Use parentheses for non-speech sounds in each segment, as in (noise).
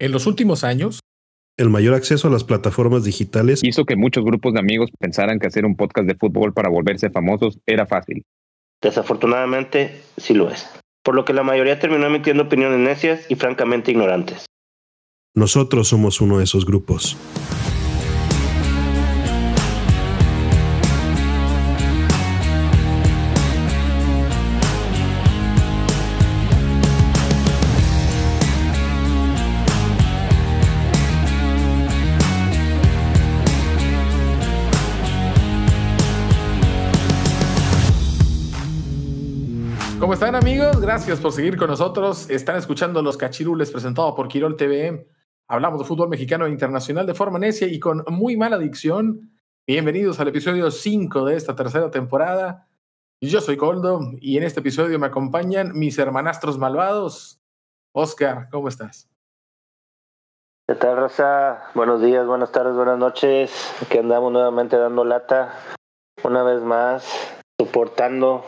En los últimos años, el mayor acceso a las plataformas digitales hizo que muchos grupos de amigos pensaran que hacer un podcast de fútbol para volverse famosos era fácil. Desafortunadamente, sí lo es. Por lo que la mayoría terminó emitiendo opiniones necias y francamente ignorantes. Nosotros somos uno de esos grupos. Están amigos? Gracias por seguir con nosotros. Están escuchando Los Cachirules presentado por Quirol TV. Hablamos de fútbol mexicano e internacional de forma necia y con muy mala dicción. Bienvenidos al episodio 5 de esta tercera temporada. Yo soy Coldo y en este episodio me acompañan mis hermanastros malvados. Oscar, ¿cómo estás? ¿Qué tal, Rosa? Buenos días, buenas tardes, buenas noches. Aquí andamos nuevamente dando lata. Una vez más, soportando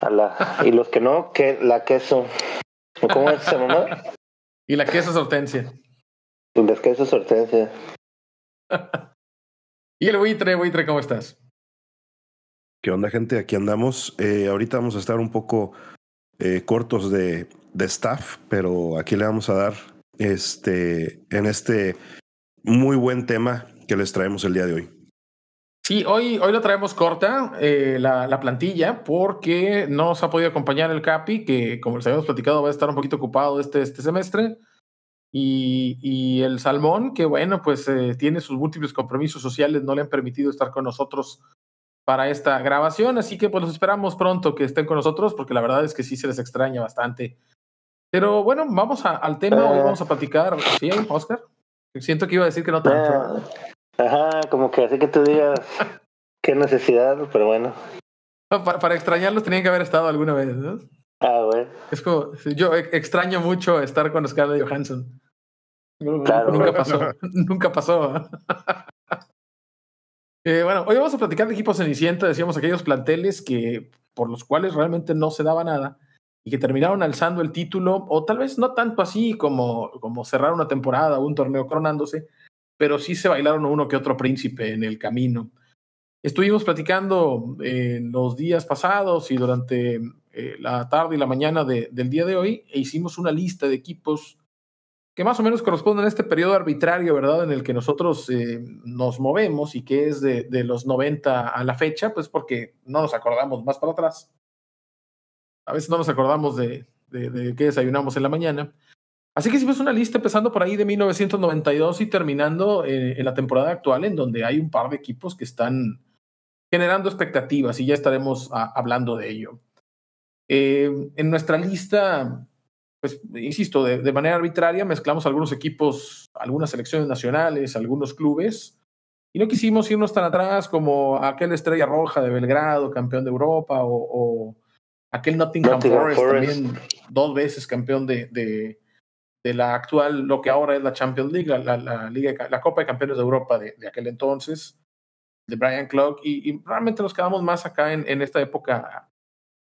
a la, y los que no, que la queso. ¿Cómo es esa mamá? (laughs) Y la queso es hortensia. Y la queso es hortensia. (laughs) y el buitre, buitre, ¿cómo estás? ¿Qué onda, gente? Aquí andamos. Eh, ahorita vamos a estar un poco eh, cortos de, de staff, pero aquí le vamos a dar este en este muy buen tema que les traemos el día de hoy. Sí, hoy, hoy lo traemos corta, eh, la, la, plantilla, porque no se ha podido acompañar el Capi, que como les habíamos platicado va a estar un poquito ocupado este, este semestre, y, y el Salmón, que bueno, pues eh, tiene sus múltiples compromisos sociales, no le han permitido estar con nosotros para esta grabación, así que pues los esperamos pronto que estén con nosotros, porque la verdad es que sí se les extraña bastante. Pero bueno, vamos a, al tema, hoy vamos a platicar, ¿sí, Oscar? Siento que iba a decir que no tanto. Ajá, como que así que tú digas qué necesidad, pero bueno. para, para, extrañarlos tenían que haber estado alguna vez, ¿no? Ah, bueno. Es como, yo extraño mucho estar con Scarlett Johansson. Claro, nunca pasó, (laughs) nunca pasó. (laughs) eh, bueno, hoy vamos a platicar de equipos Cenicienta, decíamos aquellos planteles que por los cuales realmente no se daba nada y que terminaron alzando el título, o tal vez no tanto así como, como cerrar una temporada o un torneo coronándose, pero sí se bailaron uno que otro príncipe en el camino. Estuvimos platicando en los días pasados y durante eh, la tarde y la mañana de, del día de hoy e hicimos una lista de equipos que más o menos corresponden a este periodo arbitrario, ¿verdad? En el que nosotros eh, nos movemos y que es de, de, los 90 a la fecha, pues porque no nos acordamos más para atrás. A veces no nos acordamos de, de, de qué desayunamos en la mañana. Así que hicimos una lista empezando por ahí de 1992 y terminando eh, en la temporada actual, en donde hay un par de equipos que están generando expectativas y ya estaremos a, hablando de ello. Eh, en nuestra lista, pues, insisto, de, de, manera arbitraria mezclamos algunos equipos, algunas selecciones nacionales, algunos clubes, y no quisimos irnos tan atrás como aquel Estrella Roja de Belgrado, campeón de Europa, o, o aquel Nottingham, Nottingham Forest, Forest, también dos veces campeón de, de de la actual, lo que ahora es la Champions League, la, la, la, Liga, la Copa de Campeones de Europa de, de aquel entonces, de Brian Clough, y, y, realmente nos quedamos más acá en, en esta época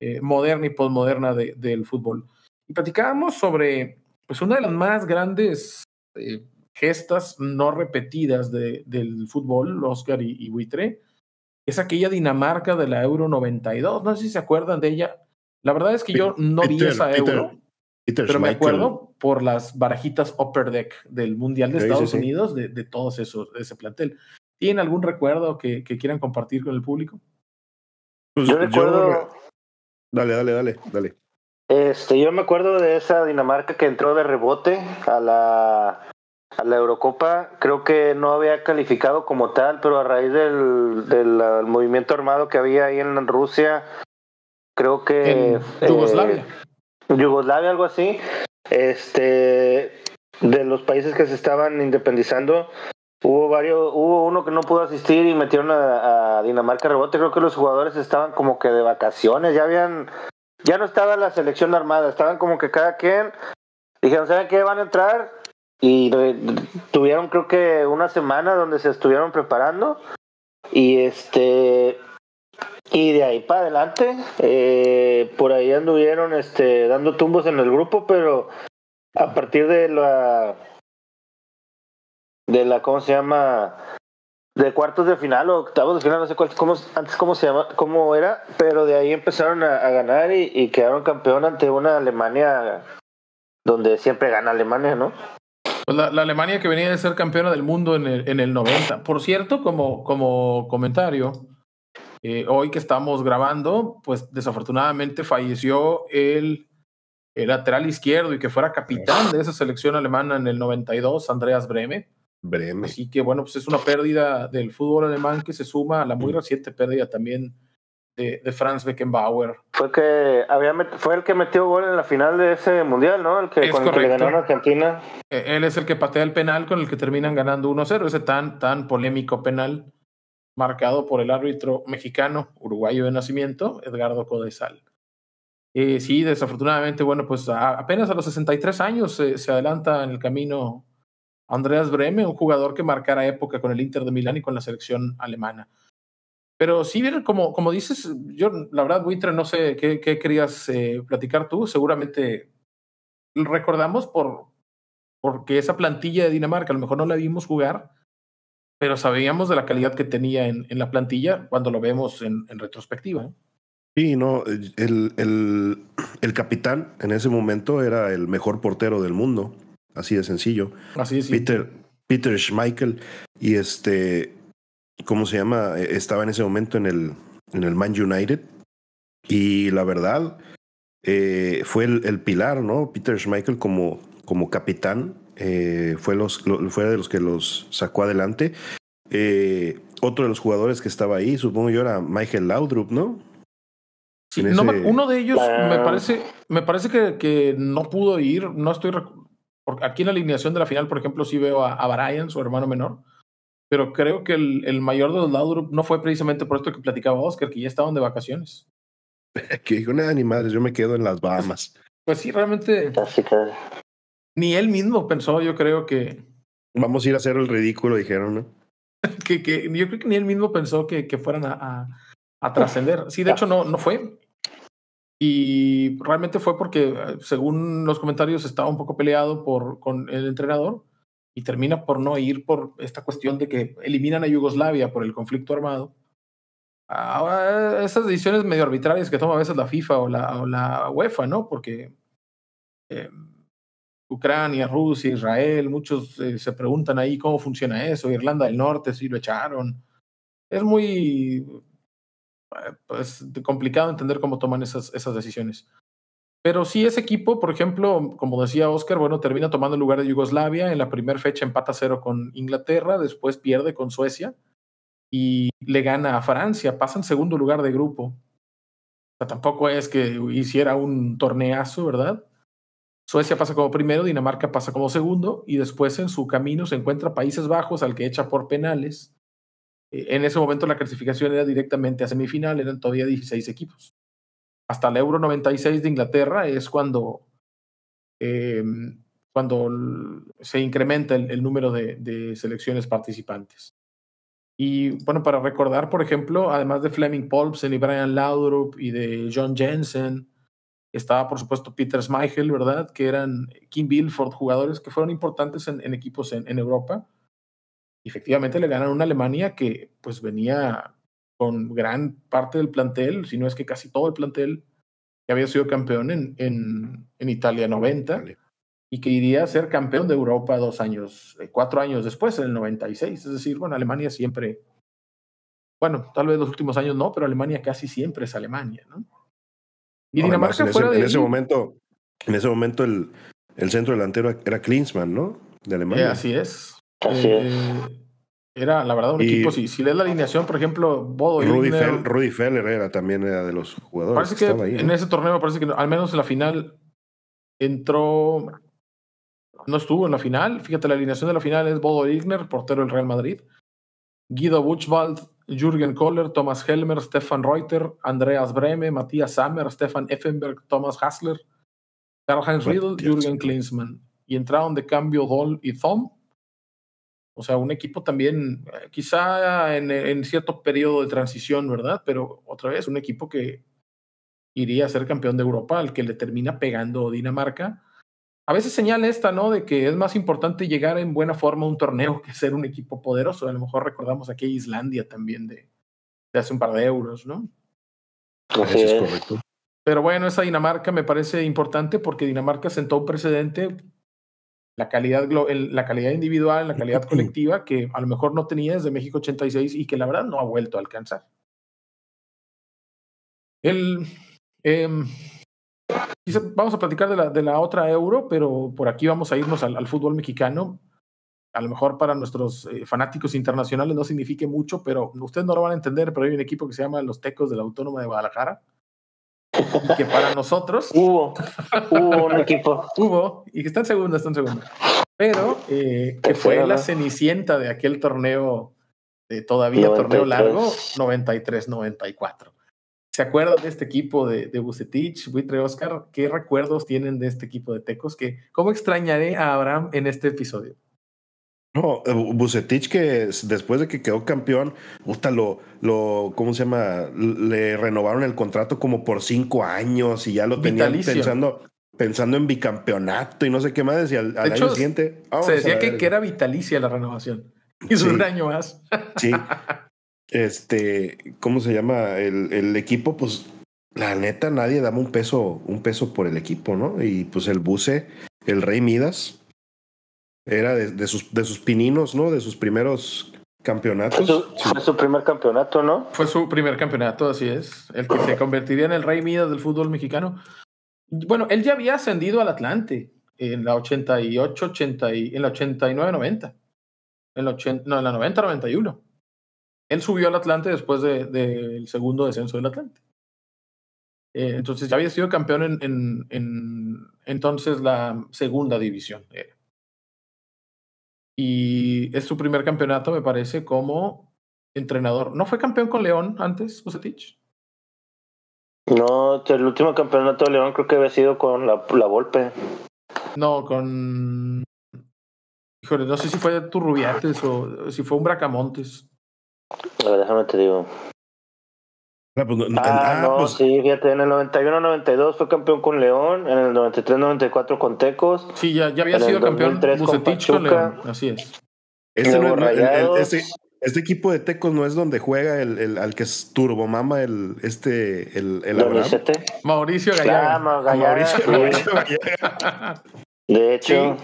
eh, moderna y postmoderna de, del fútbol. Y platicábamos sobre pues, una de las más grandes eh, gestas no repetidas de, del fútbol, Oscar y, y Buitre, es aquella Dinamarca de la Euro 92. No sé si se acuerdan de ella. La verdad es que yo no vi esa. Euro. Peter Pero me acuerdo por las barajitas Upper Deck del Mundial de Sí, Estados sí, sí. Unidos de, de todos esos, de ese plantel. ¿Tienen algún recuerdo que, que, quieran compartir con el público? Pues Yo recuerdo, Dale, dale, dale, dale. este, yo me acuerdo de esa Dinamarca que entró de rebote a la a la Eurocopa. Creo que no había calificado como tal, pero a raíz del, del movimiento armado que había ahí en Rusia, creo que En Yugoslavia. eh, Yugoslavia, algo así. Este, de los países que se estaban independizando, hubo varios, hubo uno que no pudo asistir y metieron a, a Dinamarca rebote. Creo que los jugadores estaban como que de vacaciones, ya habían, ya no estaba la selección armada, estaban como que cada quien dijeron, ¿saben qué? Van a entrar y tuvieron creo que una semana donde se estuvieron preparando y este y de ahí para adelante eh, por ahí anduvieron este dando tumbos en el grupo pero a partir de la de la cómo se llama de cuartos de final o octavos de final no sé cuál cómo antes cómo se llama cómo era pero de ahí empezaron a, ganar y, quedaron campeón ante una Alemania donde siempre gana Alemania no pues la, Alemania que venía de ser campeona del mundo en el, en el 90 por cierto como como comentario eh, hoy que estamos grabando pues desafortunadamente falleció el el lateral izquierdo y que fuera capitán de esa selección alemana en el 92, Andreas Breme. Breme. Así que bueno, pues es una pérdida del fútbol alemán que se suma a la muy reciente pérdida también de, Franz Beckenbauer. Fue que había fue el que metió gol en la final de ese mundial, ¿no? El que, con el que le ganó a Argentina. E, él es el que patea el penal con el que terminan ganando 1-0, ese tan tan polémico penal marcado por el árbitro mexicano, uruguayo de nacimiento, Edgardo Codesal. Eh, sí, desafortunadamente, bueno, pues apenas a los 63 años se adelanta en el camino Andreas Breme, un jugador que marcara época con el Inter de Milán y con la selección alemana. Pero sí, como, como dices, yo la verdad, Buitre, no sé qué, qué querías eh, platicar tú. Seguramente recordamos por porque esa plantilla de Dinamarca, a lo mejor no la vimos jugar, pero sabíamos de la calidad que tenía en, en la plantilla cuando lo vemos en, en retrospectiva. Sí, no, el, el, el, capitán en ese momento era el mejor portero del mundo, así de sencillo. Así es. Peter, Peter Schmeichel, y este, ¿cómo se llama? E, estaba en ese momento en el, en el Man United, y la verdad, eh, fue el, el, pilar, ¿no? Peter Schmeichel como, como capitán, eh, fue, los, fue de los que los sacó adelante. Eh, otro de los jugadores que estaba ahí, supongo yo, era Michael Laudrup, ¿no? uno de ellos me parece, me parece que, que, no pudo ir. No estoy. Aquí en la alineación de la final, por ejemplo, sí veo a, a Brian, su hermano menor. Pero creo que el, el mayor de los Laudrup no fue precisamente por esto que platicaba Oscar, que ya estaban de vacaciones. (laughs) que dijo, nada, ni madres, yo me quedo en las Bahamas. Pues sí, realmente. Ni él mismo pensó, yo creo que. Vamos a ir a hacer el ridículo, dijeron, ¿no? (laughs) que, que yo creo que ni él mismo pensó que, que fueran a, a, a trascender. Sí, de hecho, no, no fue. Y realmente fue porque, eh, según los comentarios, estaba un poco peleado por, con el entrenador y termina por no ir por esta cuestión de que eliminan a Yugoslavia por el conflicto armado. Ahora, esas decisiones medio arbitrarias que toma a veces la FIFA o la, o la UEFA, ¿no? Porque eh, Ucrania, Rusia, Israel, muchos eh, se preguntan ahí cómo funciona eso. Irlanda del Norte, si lo echaron. Es muy eh, pues, complicado entender cómo toman esas, esas decisiones. Pero sí, ese equipo, por ejemplo, como decía Oscar, bueno, termina tomando el lugar de Yugoslavia. En la primera fecha empata cero con Inglaterra, después pierde con Suecia y le gana a Francia, pasa en segundo lugar de grupo. O sea, tampoco es que hiciera un torneazo, ¿verdad? Suecia pasa como primero, Dinamarca pasa como segundo y después en su camino se encuentra Países Bajos al que echa por penales eh, en ese momento la clasificación era directamente a semifinal, eran todavía 16 equipos. Hasta el Euro 96 de Inglaterra es cuando, eh, cuando se incrementa el, número de, de, selecciones participantes. Y bueno, para recordar, por ejemplo, además de Fleming Paulsen y Brian Laudrup y de John Jensen, estaba por supuesto Peter Schmeichel, ¿verdad? Que eran Kim Bilford, jugadores que fueron importantes en, en equipos en, en Europa efectivamente le a una Alemania que pues venía con gran parte del plantel, si no es que casi todo el plantel que había sido campeón en, en, en Italia 90 y que iría a ser campeón de Europa dos años, eh, cuatro años después, en el 96. Es decir, bueno, Alemania siempre, bueno, tal vez los últimos años no, pero Alemania casi siempre es Alemania, ¿no? Y Dinamarca en, ese, en ese, momento, en ese momento el, el centro delantero era Klinsmann, ¿no? De Alemania. así es. Eh, era, la verdad, un equipo. Si, si lees la alineación, por ejemplo, Bodo Rudy, Rudy Feller era también era de los jugadores. Parece que, en ese torneo, parece que al menos en la final entró. No estuvo en la final. Fíjate, la alineación de la final es Bodo Igner, portero del Real Madrid. Guido Buchwald, Jürgen Kohler, Thomas Helmer, Stefan Reuter, Andreas Breme, Matthias Sammer, Stefan Effenberg, Thomas Hassler, Karl-Heinz Riedel, Jürgen Klinsmann. Y entraron de cambio Doll y Thom o sea, un equipo también, eh, quizá en, cierto periodo de transición, ¿verdad? Pero otra vez, un equipo que iría a ser campeón de Europa, al que le termina pegando Dinamarca. A veces señala esta, ¿no? De que es más importante llegar en buena forma a un torneo que ser un equipo poderoso. A lo mejor recordamos aquí a Islandia también de, de hace un par de euros, ¿no? Así Eso es es. correcto. Pero bueno, esa Dinamarca me parece importante porque Dinamarca sentó un precedente, la calidad, la calidad individual, la calidad (clears throat) colectiva, que a lo mejor no tenía desde México 86 y que la verdad no ha vuelto a alcanzar. El, em, quizá vamos a platicar de la, de la otra euro, pero por aquí vamos a irnos al, al fútbol mexicano. A lo mejor para nuestros eh, fanáticos internacionales no signifique mucho, pero ustedes no lo van a entender, pero hay un equipo que se llama los Tecos de la Autónoma de Guadalajara. Y que para nosotros Hubo, hubo un equipo. (laughs) hubo, y que está en segunda, está en segunda. Pero eh, que fue la cenicienta de aquel torneo, de todavía torneo 93. largo, 93-94. ¿Se acuerdan de este equipo de, de Bucetich, Buitre Oscar? ¿Qué recuerdos tienen de este equipo de Tecos? Que, ¿Cómo extrañaré a Abraham en este episodio? No, eh, Bucetich que después de que quedó campeón, puta, lo, lo, ¿cómo se llama? Le renovaron el contrato como por cinco años y ya lo tenían Vitalicio. pensando, pensando en bicampeonato y no sé qué más. Y al, al hecho, año siguiente, Se decía que, era vitalicia la renovación. (laughs) Y duró Sí. un año más. Sí. (laughs) Este, ¿cómo se llama? El, el equipo, pues, la neta, nadie daba un peso, un peso por el equipo, ¿no? Y pues el buce, el Rey Midas, era de, de sus, de sus pininos, ¿no? De sus primeros Fue campeonatos. su, fue su primer campeonato, ¿no? Fue su primer campeonato, así es. El que se convertiría en el rey Midas del fútbol mexicano. Bueno, él ya había ascendido al Atlante en la 88, 80 y, en la 89, 90. En la 80, no, en la 90, 91. Él subió al Atlante después del de, del segundo descenso del Atlante. Eh, entonces ya había sido campeón en, en, en entonces la segunda división. era. Y es su primer campeonato, me parece, como entrenador. ¿No fue campeón con León antes, Bucetich? No, el último campeonato de León creo que había sido con la, la Volpe. No, con. Híjole, no sé si fue Turrubiates o si fue un Bracamontes. A ver, déjame te digo. Ah, pues, no- Ah, ah, no, pues, sí, fíjate, en el 91-92 fue campeón con León, en el 93-94 con Tecos. Sí, ya, ya había sido campeón 2003 con con, Pachuca. León. Así es. este, no- el- el- este, este equipo de Tecos no es donde juega el, el al que es turbomama el este el. Mauricio Gallardo. Gallardo, Mauricio, sí. Mauricio Gallardo. (laughs) De hecho,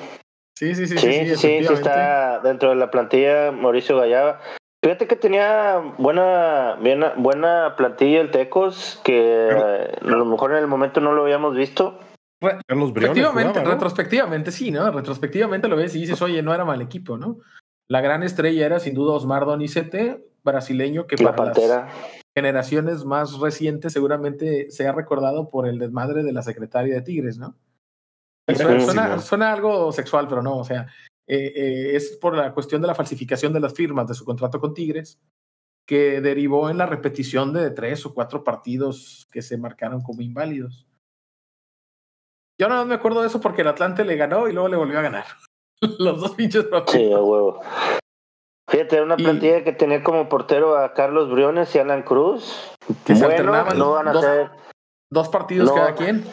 Sí, sí, sí, sí, sí, sí, sí, sí, está dentro de la plantilla Mauricio Gallaba. Fíjate que tenía buena, bien, buena plantilla el Tecos, que a lo mejor en el momento no lo habíamos visto. Re- Carlos Briones Efectivamente, jugaba, ¿no? retrospectivamente sí, ¿no? Retrospectivamente lo ves y dices, oye, no era mal equipo, ¿no? La gran estrella era sin duda Osmar Donizete, brasileño, que La para las generaciones más recientes seguramente se ha recordado por el desmadre de la secretaria de Tigres, ¿no? Suena, suena algo sexual, pero no, o sea, eh, eh, es por la cuestión de la falsificación de las firmas de su contrato con Tigres, que derivó en la repetición de tres o cuatro partidos que se marcaron como inválidos. Yo no me acuerdo de eso porque el Atlante le ganó y luego le volvió a ganar. (laughs) Los dos pinches partidos. Sí, a huevo. Fíjate, era una Y- plantilla que tenía como portero a Carlos Briones y Alan Cruz. Que se bueno, alternaban no van a dos- ser, Dos partidos No. cada quien.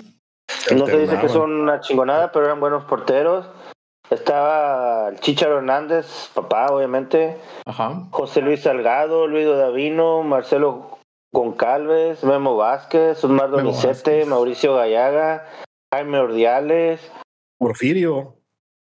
no se dice que son una chingonada, pero eran buenos porteros. Estaba el Chicharo Hernández, papá, obviamente. Ajá. José Luis Salgado, Luis Davino, Marcelo Goncalves, Memo Vázquez, Osmar Donizete. Mauricio Gallaga, Jaime Ordiales, Porfirio,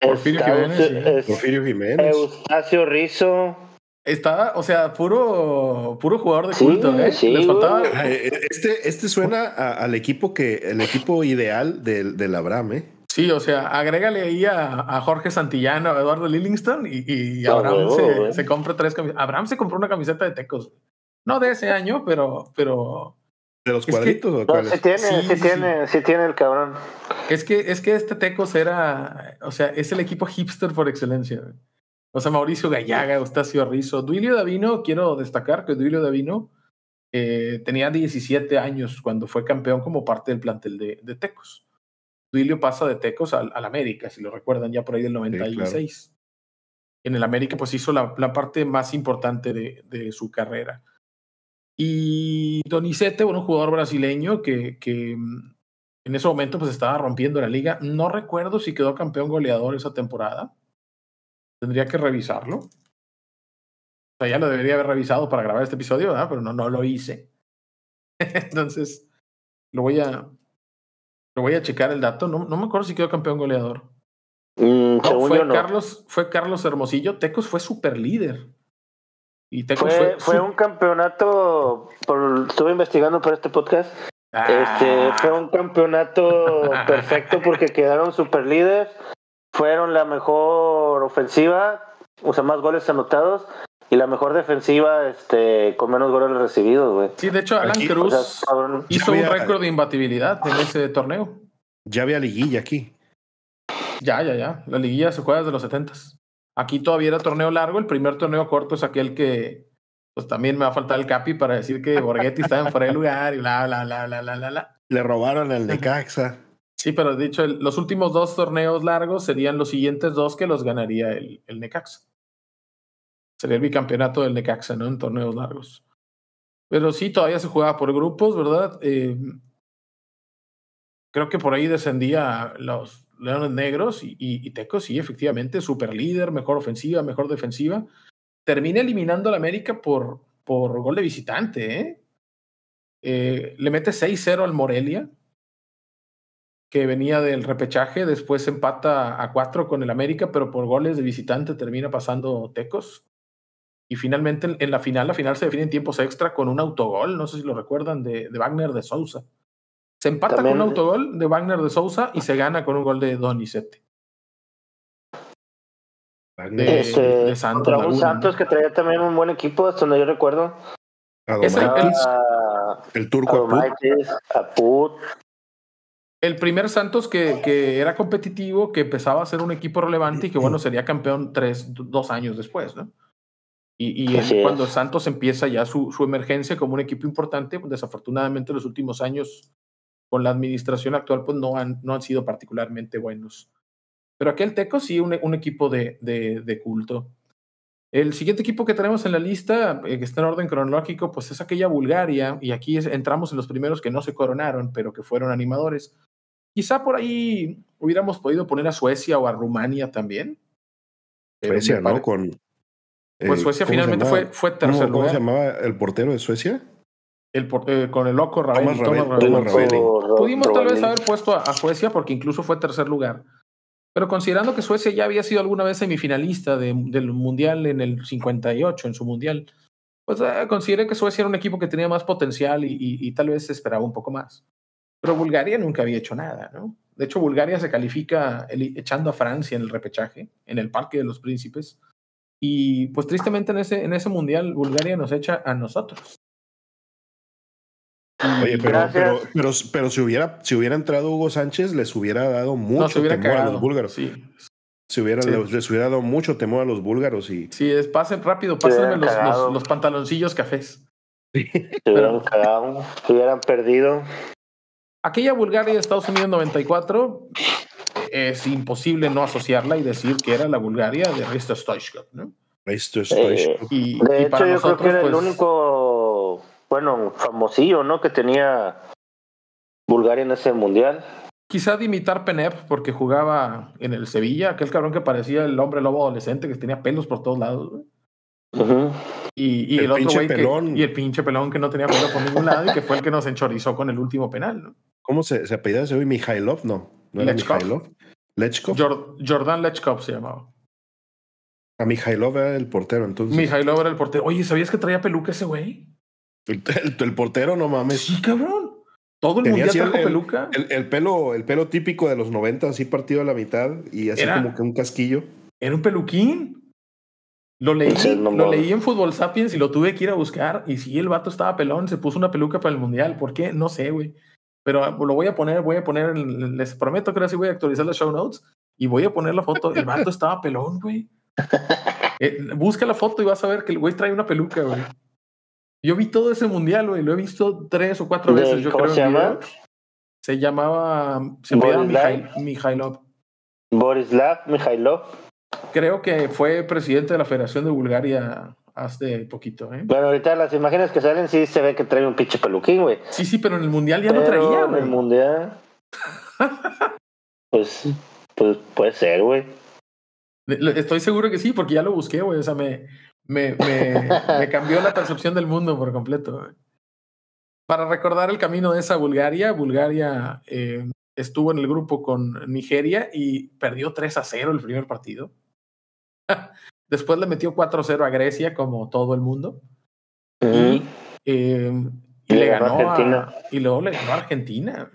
Porfirio Jiménez, es- Porfirio Jiménez. Eustacio Rizzo. Estaba, o sea, puro, puro jugador de Sí, culto, ¿eh? sí, Les faltaba. Ah, eh, Este, este suena a- al equipo que, el equipo ideal del, del Abraham, ¿eh? Sí, o sea, agrégale ahí a, a Jorge Santillano, a Eduardo Lillingston y, y No, Abraham se, compra tres camisetas. Abraham se compró una camiseta de Tecos. No de ese año, pero, pero ¿De los Es que- cuadritos o No, cuáles? sí tiene, Sí, sí, sí, tiene, sí tiene el cabrón. es que, es que este Tecos era, o sea, es el equipo hipster por excelencia. O sea, Mauricio Gallaga, Eustacio Rizzo, Duilio Davino, quiero destacar que Duilio Davino eh, tenía 17 años cuando fue campeón como parte del plantel de, de Tecos. Duilio pasa de Tecos al, al América, si lo recuerdan, ya por ahí del 96. En el América, pues hizo la, la parte más importante de, de su carrera. Y Donizete, bueno, un jugador brasileño que, que mm, En ese momento, pues estaba rompiendo la liga. No recuerdo si quedó campeón goleador esa temporada. Tendría que revisarlo. O sea, ya lo debería haber revisado para grabar este episodio, ¿verdad? Pero no, no lo hice. (laughs) Entonces, lo voy a. Lo voy a checar el dato. No, no me acuerdo si quedó campeón goleador. Mm, No, según fue yo no. Carlos, fue Carlos Hermosillo. Tecos fue super líder. Y Tecos Fue, fue, un campeonato, por, estuve investigando para este podcast, este, Ah, fue un campeonato (laughs) perfecto porque quedaron super líderes, fueron la mejor ofensiva, o sea, más goles anotados, y la mejor defensiva este, con menos goles recibidos, güey. Sí, de hecho, Alan Aquí, O Cruz sea, cabrón. hizo un récord de imbatibilidad en ese torneo. Ya había liguilla aquí. Ya, ya, ya. La liguilla se juega desde los 70 Aquí todavía era torneo largo. El primer torneo corto es aquel que, pues también me va a faltar el capi para decir que Borghetti estaba en fuera de lugar y bla, bla, bla, bla, bla, bla, bla. Le robaron el Necaxa. Sí, pero de hecho, el- los últimos dos torneos largos serían los siguientes dos que los ganaría el, el Necaxa. Sería el bicampeonato del Necaxa, ¿no? En torneos largos. Pero sí, todavía se jugaba por grupos, ¿verdad? Eh, creo que por ahí descendía los Leones Negros y Tecos, sí, efectivamente, super líder, mejor ofensiva, mejor defensiva. Termina eliminando al América por, por gol de visitante, ¿eh? Eh, le mete 6-0 al Morelia, que venía del repechaje, después empata a 4 con el América, pero por goles de visitante termina pasando Tecos. Y finalmente en, en la final, la final se define en tiempos extra con un autogol, no sé si lo recuerdan, de, de Wagner de Sousa. Se empata También- con un autogol de Wagner de Sousa y se gana con un gol de Donizete. De- Este, de Santos contra un Laguna, Santos ¿no? que traía también un buen equipo, hasta donde yo recuerdo. A, el turco a Put, El primer Santos que, que era competitivo, que empezaba a ser un equipo relevante y que, (clears throat) bueno, sería campeón tres, do- dos años después, ¿no? Y, y cuando es. Santos empieza ya su, su emergencia como un equipo importante, pues, desafortunadamente los últimos años con la administración actual pues no han, no han sido particularmente buenos. Pero aquel Teco sí, un, un equipo de, de, de culto. El siguiente equipo que tenemos en la lista, eh, que está en orden cronológico, pues es aquella Bulgaria, y aquí es- entramos en los primeros que no se coronaron, pero que fueron animadores. Quizá por ahí hubiéramos podido poner a Suecia o a Rumania también. Suecia, ¿no? Con, Pues eh, Suecia ¿cómo finalmente fue, fue ¿Cómo, tercer cómo lugar. se llamaba el portero de Suecia? El por- eh, con el loco Ravelli. Thomas Thomas Ravelli, Ravelli. Thomas Ravelli. Ro- Pudimos tal vez haber puesto a, a Suecia porque incluso fue tercer lugar. Pero considerando que Suecia ya había sido alguna vez semifinalista de- del Mundial en el 58, en su Mundial, pues eh, consideré que Suecia era un equipo que tenía más potencial y, y- y tal vez se esperaba un poco más. Pero Bulgaria nunca había hecho nada, ¿no? De hecho, Bulgaria se califica el- echando a Francia en el repechaje, en el Parque de los Príncipes. Y pues tristemente en ese, en ese Mundial Bulgaria nos echa a nosotros. Oye, pero, pero, pero, pero si hubiera, si hubiera entrado Hugo Sánchez, les hubiera dado mucho no se hubiera temor a los búlgaros. Sí, Si hubiera, Sí. les, les hubiera dado mucho temor a los búlgaros y Sí, es, pasen rápido, Se pásenme los, cagado. los, los pantaloncillos cafés. Se hubieran cagado, se hubieran perdido. Aquella Bulgaria de Estados Unidos 94 es imposible no asociarla y decir que era la Bulgaria de Risto Stoichkov, ¿no? estoy Eh, Y, De y hecho, para yo nosotros, creo que era pues, el único, bueno, famosillo, ¿no? Que tenía Bulgaria en ese mundial. quizá de imitar Penev porque jugaba en el Sevilla, aquel cabrón que parecía el hombre lobo adolescente que tenía pelos por todos lados, güey. Ujú. Y, y El el, otro pinche güey y el pinche pelón que no tenía pelo por ningún lado y que fue el que nos enchorizó con el último penal, ¿no? ¿Cómo se, se apellida ese güey? Mijailov, no. No era Lechkov. Jordan Lechkov se llamaba. A Mijailov era el portero, entonces. Mijailov era el portero. Oye, ¿sabías que traía peluca ese güey? El, el- el portero, no mames. Sí, cabrón. Todo el Tenía mundial trajo el- peluca. El, el pelo, el pelo típico de los 90, así partido a la mitad y así Era- como que un casquillo. Era un peluquín. Lo leí, Sí, no lo leí en Fútbol Sapiens y lo tuve que ir a buscar. Y sí, el vato estaba pelón, se puso una peluca para el mundial. ¿Por qué? No sé, güey. Pero ah, lo voy a poner, voy a poner, les prometo que ahora sí voy a actualizar las show notes y voy a poner la foto. El vato estaba pelón, güey. (laughs) Eh, busca la foto y vas a ver que el güey trae una peluca, güey. Yo vi todo ese mundial, güey. Lo he visto tres o cuatro ¿De- veces, yo cómo creo. se llama? Se llamaba. Se. Mijail- Mijailov. Borislav Mijailov. Creo que fue presidente de la Federación de Bulgaria hace poquito, ¿eh? Bueno, ahorita las imágenes que salen sí se ve que trae un pinche peluquín, güey. Sí, sí, pero en el mundial ya no Pero traía, en el mundial. (laughs) Pues, pues puede ser, güey. Estoy seguro que sí, porque ya lo busqué, güey. O sea, me, me, me, (laughs) me cambió la percepción del mundo por completo. Para recordar el camino de esa Bulgaria, Bulgaria eh, estuvo en el grupo con Nigeria y perdió 3 a 0 el primer partido. Después le metió 4 a 0 a Grecia, como todo el mundo. Y, eh, y Y le ganó ganó a, Argentina. y luego le ganó a Argentina.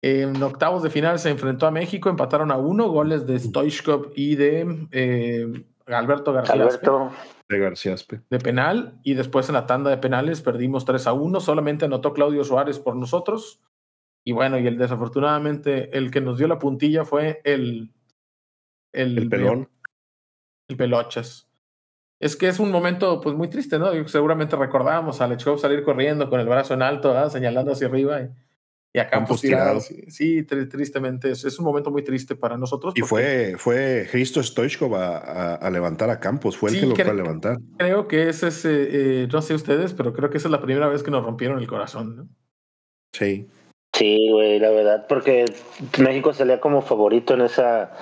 En octavos de final se enfrentó a México, empataron a uno, goles de Stoichkov y de eh, Alberto García Alberto, De García Aspe. de penal. Y después en la tanda de penales perdimos 3 a 1. Solamente anotó Claudio Suárez por nosotros. Y bueno, y el desafortunadamente, el que nos dio la puntilla fue el. El, El pelón. El Pelochas. Es que es un momento pues muy triste, ¿no? Seguramente recordamos a Lechkov salir corriendo con el brazo en alto, señalando hacia arriba y, y a Campos Campos tirado. Sí, sí, tri- tristemente. Es, es un momento muy triste para nosotros. Y porque fue, fue Cristo Stoichkov a, a- a levantar a Campos, fue el Sí, que lo fue a levantar. Creo que ese es, eh, eh, no sé ustedes, pero creo que esa es la primera vez que nos rompieron el corazón, ¿no? Sí. sí, güey, la verdad, porque México salía como favorito en esa,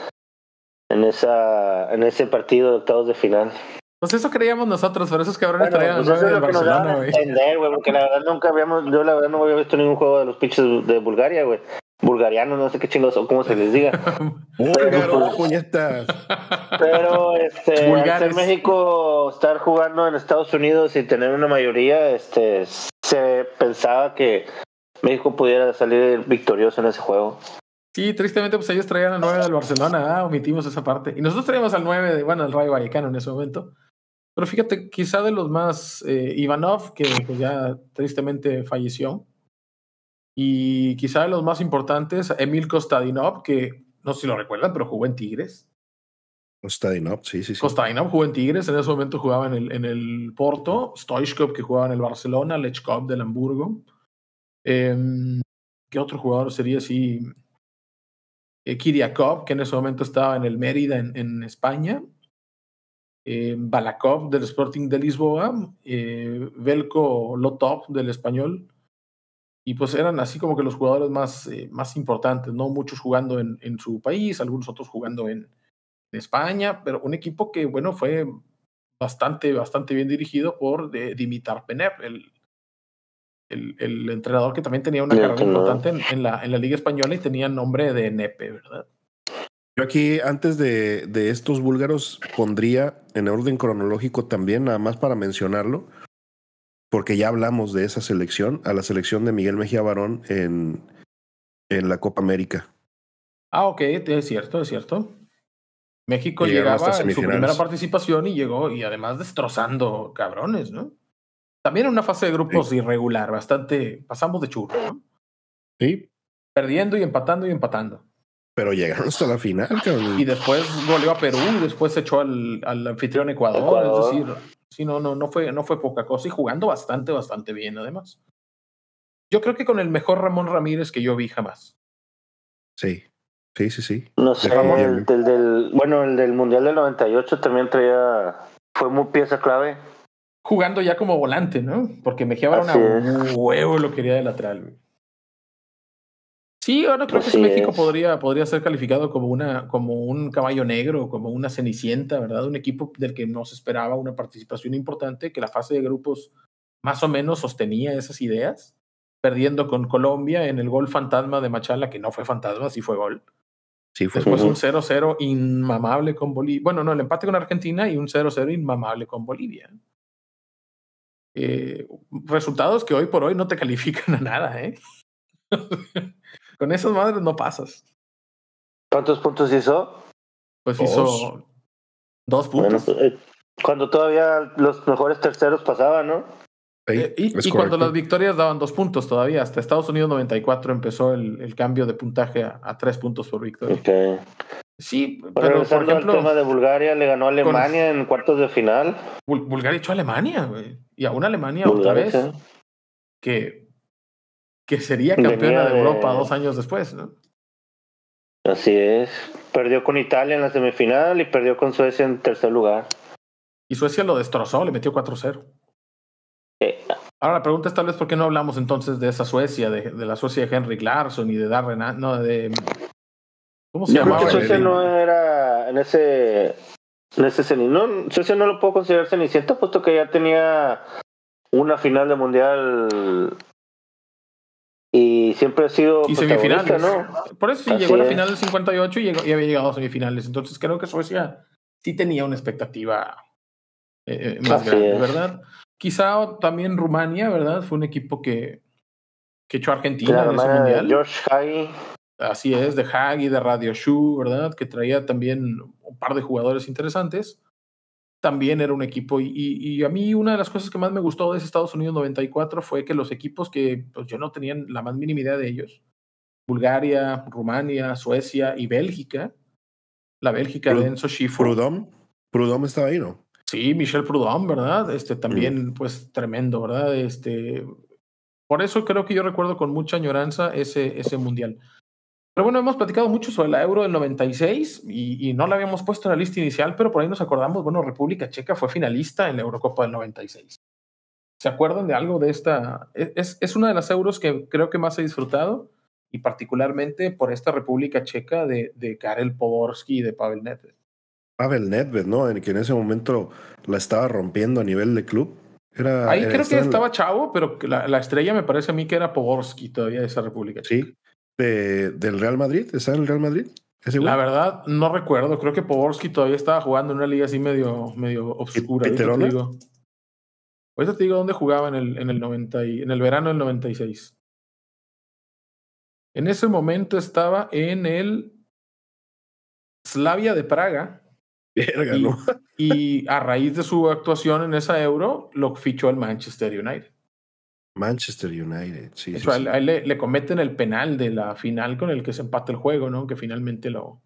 en esa, en ese partido de octavos de final. Pues eso creíamos nosotros, pero esos cabrones Bueno, traían pues eso 9 es lo que nos daban a entender, güey, porque la verdad nunca habíamos, yo la verdad no había visto ningún juego de los pinches de Bulgaria, güey. Bulgarianos, no sé qué chingos o cómo se les diga. (laughs) ¡Búlgaro, (laughs) puñetas! Pero este, al. México estar jugando en Estados Unidos y tener una mayoría, este, se pensaba que México pudiera salir victorioso en ese juego. Sí, tristemente, pues ellos traían al 9 del Barcelona, ah, omitimos esa parte. Y nosotros traíamos al 9, de, bueno, al Rayo Vallecano en ese momento. Pero fíjate, quizá de los más, eh, Ivanov, que pues ya tristemente falleció. Y quizá de los más importantes, Emil Kostadinov, que no sé si lo recuerdan, pero jugó en Tigres. Stadinov, sí, sí, sí. Kostadinov jugó en Tigres, en ese momento jugaba en el, en el Porto, Stoichkov que jugaba en el Barcelona, Lechkov del Hamburgo. Em, ¿Qué otro jugador sería así? Eh, Kiriakov, que en ese momento estaba en el Mérida en, España. Eh, Balakov del Sporting de Lisboa. Eh, Velko Lotov del Español. Y pues eran así como que los jugadores más, eh, más importantes, ¿no? Muchos jugando en, en su país, algunos otros jugando en, en España, pero un equipo que, bueno, fue bastante, bastante bien dirigido por de, Dimitar Penev, el, el, el entrenador que también tenía una carrera importante en, en la, en la Liga Española y tenía nombre de Nepe, ¿verdad? Yo aquí, antes de, de estos búlgaros, pondría en orden cronológico también, nada más para mencionarlo, porque ya hablamos de esa selección, a la selección de Miguel Mejía Barón en, en la Copa América. Ah, ok, es cierto, es cierto. México Llegaron llegaba en su primera participación y llegó, y además destrozando cabrones, ¿no? También en una fase de grupos irregular, bastante, pasamos de churro, ¿no? Sí. Perdiendo y empatando y empatando. Pero llegaron hasta la final, cabrón. Y después goleó a Perú y después se echó al, al anfitrión Ecuador. Ecuador. Es decir, sí, no, no, no fue, no fue poca cosa y jugando bastante, bastante bien, además. Yo creo que con el mejor Ramón Ramírez que yo vi jamás. Sí, sí, sí, sí. No sé, el, del, del- bueno, el del Mundial del 98 también traía, fue muy pieza clave. Jugando ya como volante, ¿no? Porque Mejía Barón a huevo lo quería de lateral. güey. Sí, ahora creo que Así México es. podría, podría ser calificado como, una, como un caballo negro, como una cenicienta, ¿verdad? Un equipo del que no se esperaba una participación importante, que la fase de grupos más o menos sostenía esas ideas, perdiendo con Colombia en el gol fantasma de Machala, que no fue fantasma, sí fue gol. Sí, fue. Después un 0-0 inmamable con Bolivia. Bueno, no, el empate con Argentina y un 0-0 inmamable con Bolivia. Eh, resultados que hoy por hoy no te (laughs) califican a nada, ¿eh? (laughs) con esas madres no pasas. ¿Cuántos puntos hizo? Pues Dos. hizo dos puntos. eh, cuando todavía los mejores terceros pasaban, ¿no? Sí, Eh, y cuando las victorias daban dos puntos todavía, hasta Estados Unidos 94 empezó el, el cambio de puntaje a, a tres puntos por victoria. Sí, Bueno, pero por ejemplo, al tema de Bulgaria, le ganó a Alemania en cuartos de final. Bul- Bulgaria echó a Alemania, güey. Y a una Alemania otra vez. sí. que, que sería campeona de de- Europa dos años después, ¿no? Así es. Perdió con Italia en la semifinal y perdió con Suecia en tercer lugar. Y Suecia lo destrozó, le metió 4-0. Ahora la pregunta es tal vez por qué no hablamos entonces de esa Suecia, de, de la Suecia de Henrik Larsson y de Darren, no, de... ¿Cómo se Yo creo llamaba? que Suecia no era en ese. En ese ceni- no, Suecia no lo puedo considerar cenicienta, puesto que ya tenía una final de mundial y siempre ha sido y semifinales. ¿no? Por eso sí, Así llegó a la final del 58 y, llegó- y había llegado a semifinales. Entonces creo que Suecia sí tenía una expectativa eh, eh, más Así grande, es. ¿verdad? Quizá también Rumania, ¿verdad? Fue un equipo que, que echó a Argentina en ese mundial. George Hagi, Así es, de Hagi, de Radio Shu, ¿verdad? Que traía también un par de jugadores interesantes. También era un equipo, y, y- y a mí una de las cosas que más me gustó de ese Estados Unidos 94 fue que los equipos que pues, yo no tenía la más mínima idea de ellos, Bulgaria, Rumania, Suecia y Bélgica, la Bélgica Prud- de Enzo Schifo. Prudhomme, Prudhomme estaba ahí, ¿no? Sí, Michel Prudhomme, ¿verdad? Este también, pues, tremendo, ¿verdad? Este, por eso creo que yo recuerdo con mucha añoranza ese, ese mundial. Pero bueno, hemos platicado mucho sobre la Euro del 96 y, y no la habíamos puesto en la lista inicial, pero por ahí nos acordamos, bueno, República Checa fue finalista en la Eurocopa del 96. ¿Se acuerdan de algo de esta? E, Es, es una de las euros que creo que más he disfrutado y particularmente por esta República Checa de, de Karel Poborski y de Pavel Nedved. Pavel Nedved, ¿no? En que en ese momento la estaba rompiendo a nivel de club. Era, Ahí era- creo que estaba chavo, pero la, la estrella me parece a mí que era Poborski todavía de esa República Checa. Sí, de, del Real Madrid. ¿Está en el Real Madrid? Ese. La verdad, no recuerdo. Creo que Poborski todavía estaba jugando en una liga así medio, medio obscura. Ahorita te, digo, ahorita te digo dónde jugaba en el, en el 90 y- en el verano del 96. En ese momento estaba en el Slavia de Praga Verga, y, ¿no? (laughs) y a raíz de su actuación en esa Euro lo fichó el Manchester United. Manchester United, sí. Hecho, sí. a él le, le cometen el penal de la final con el que se empata el juego, ¿no? Que finalmente lo.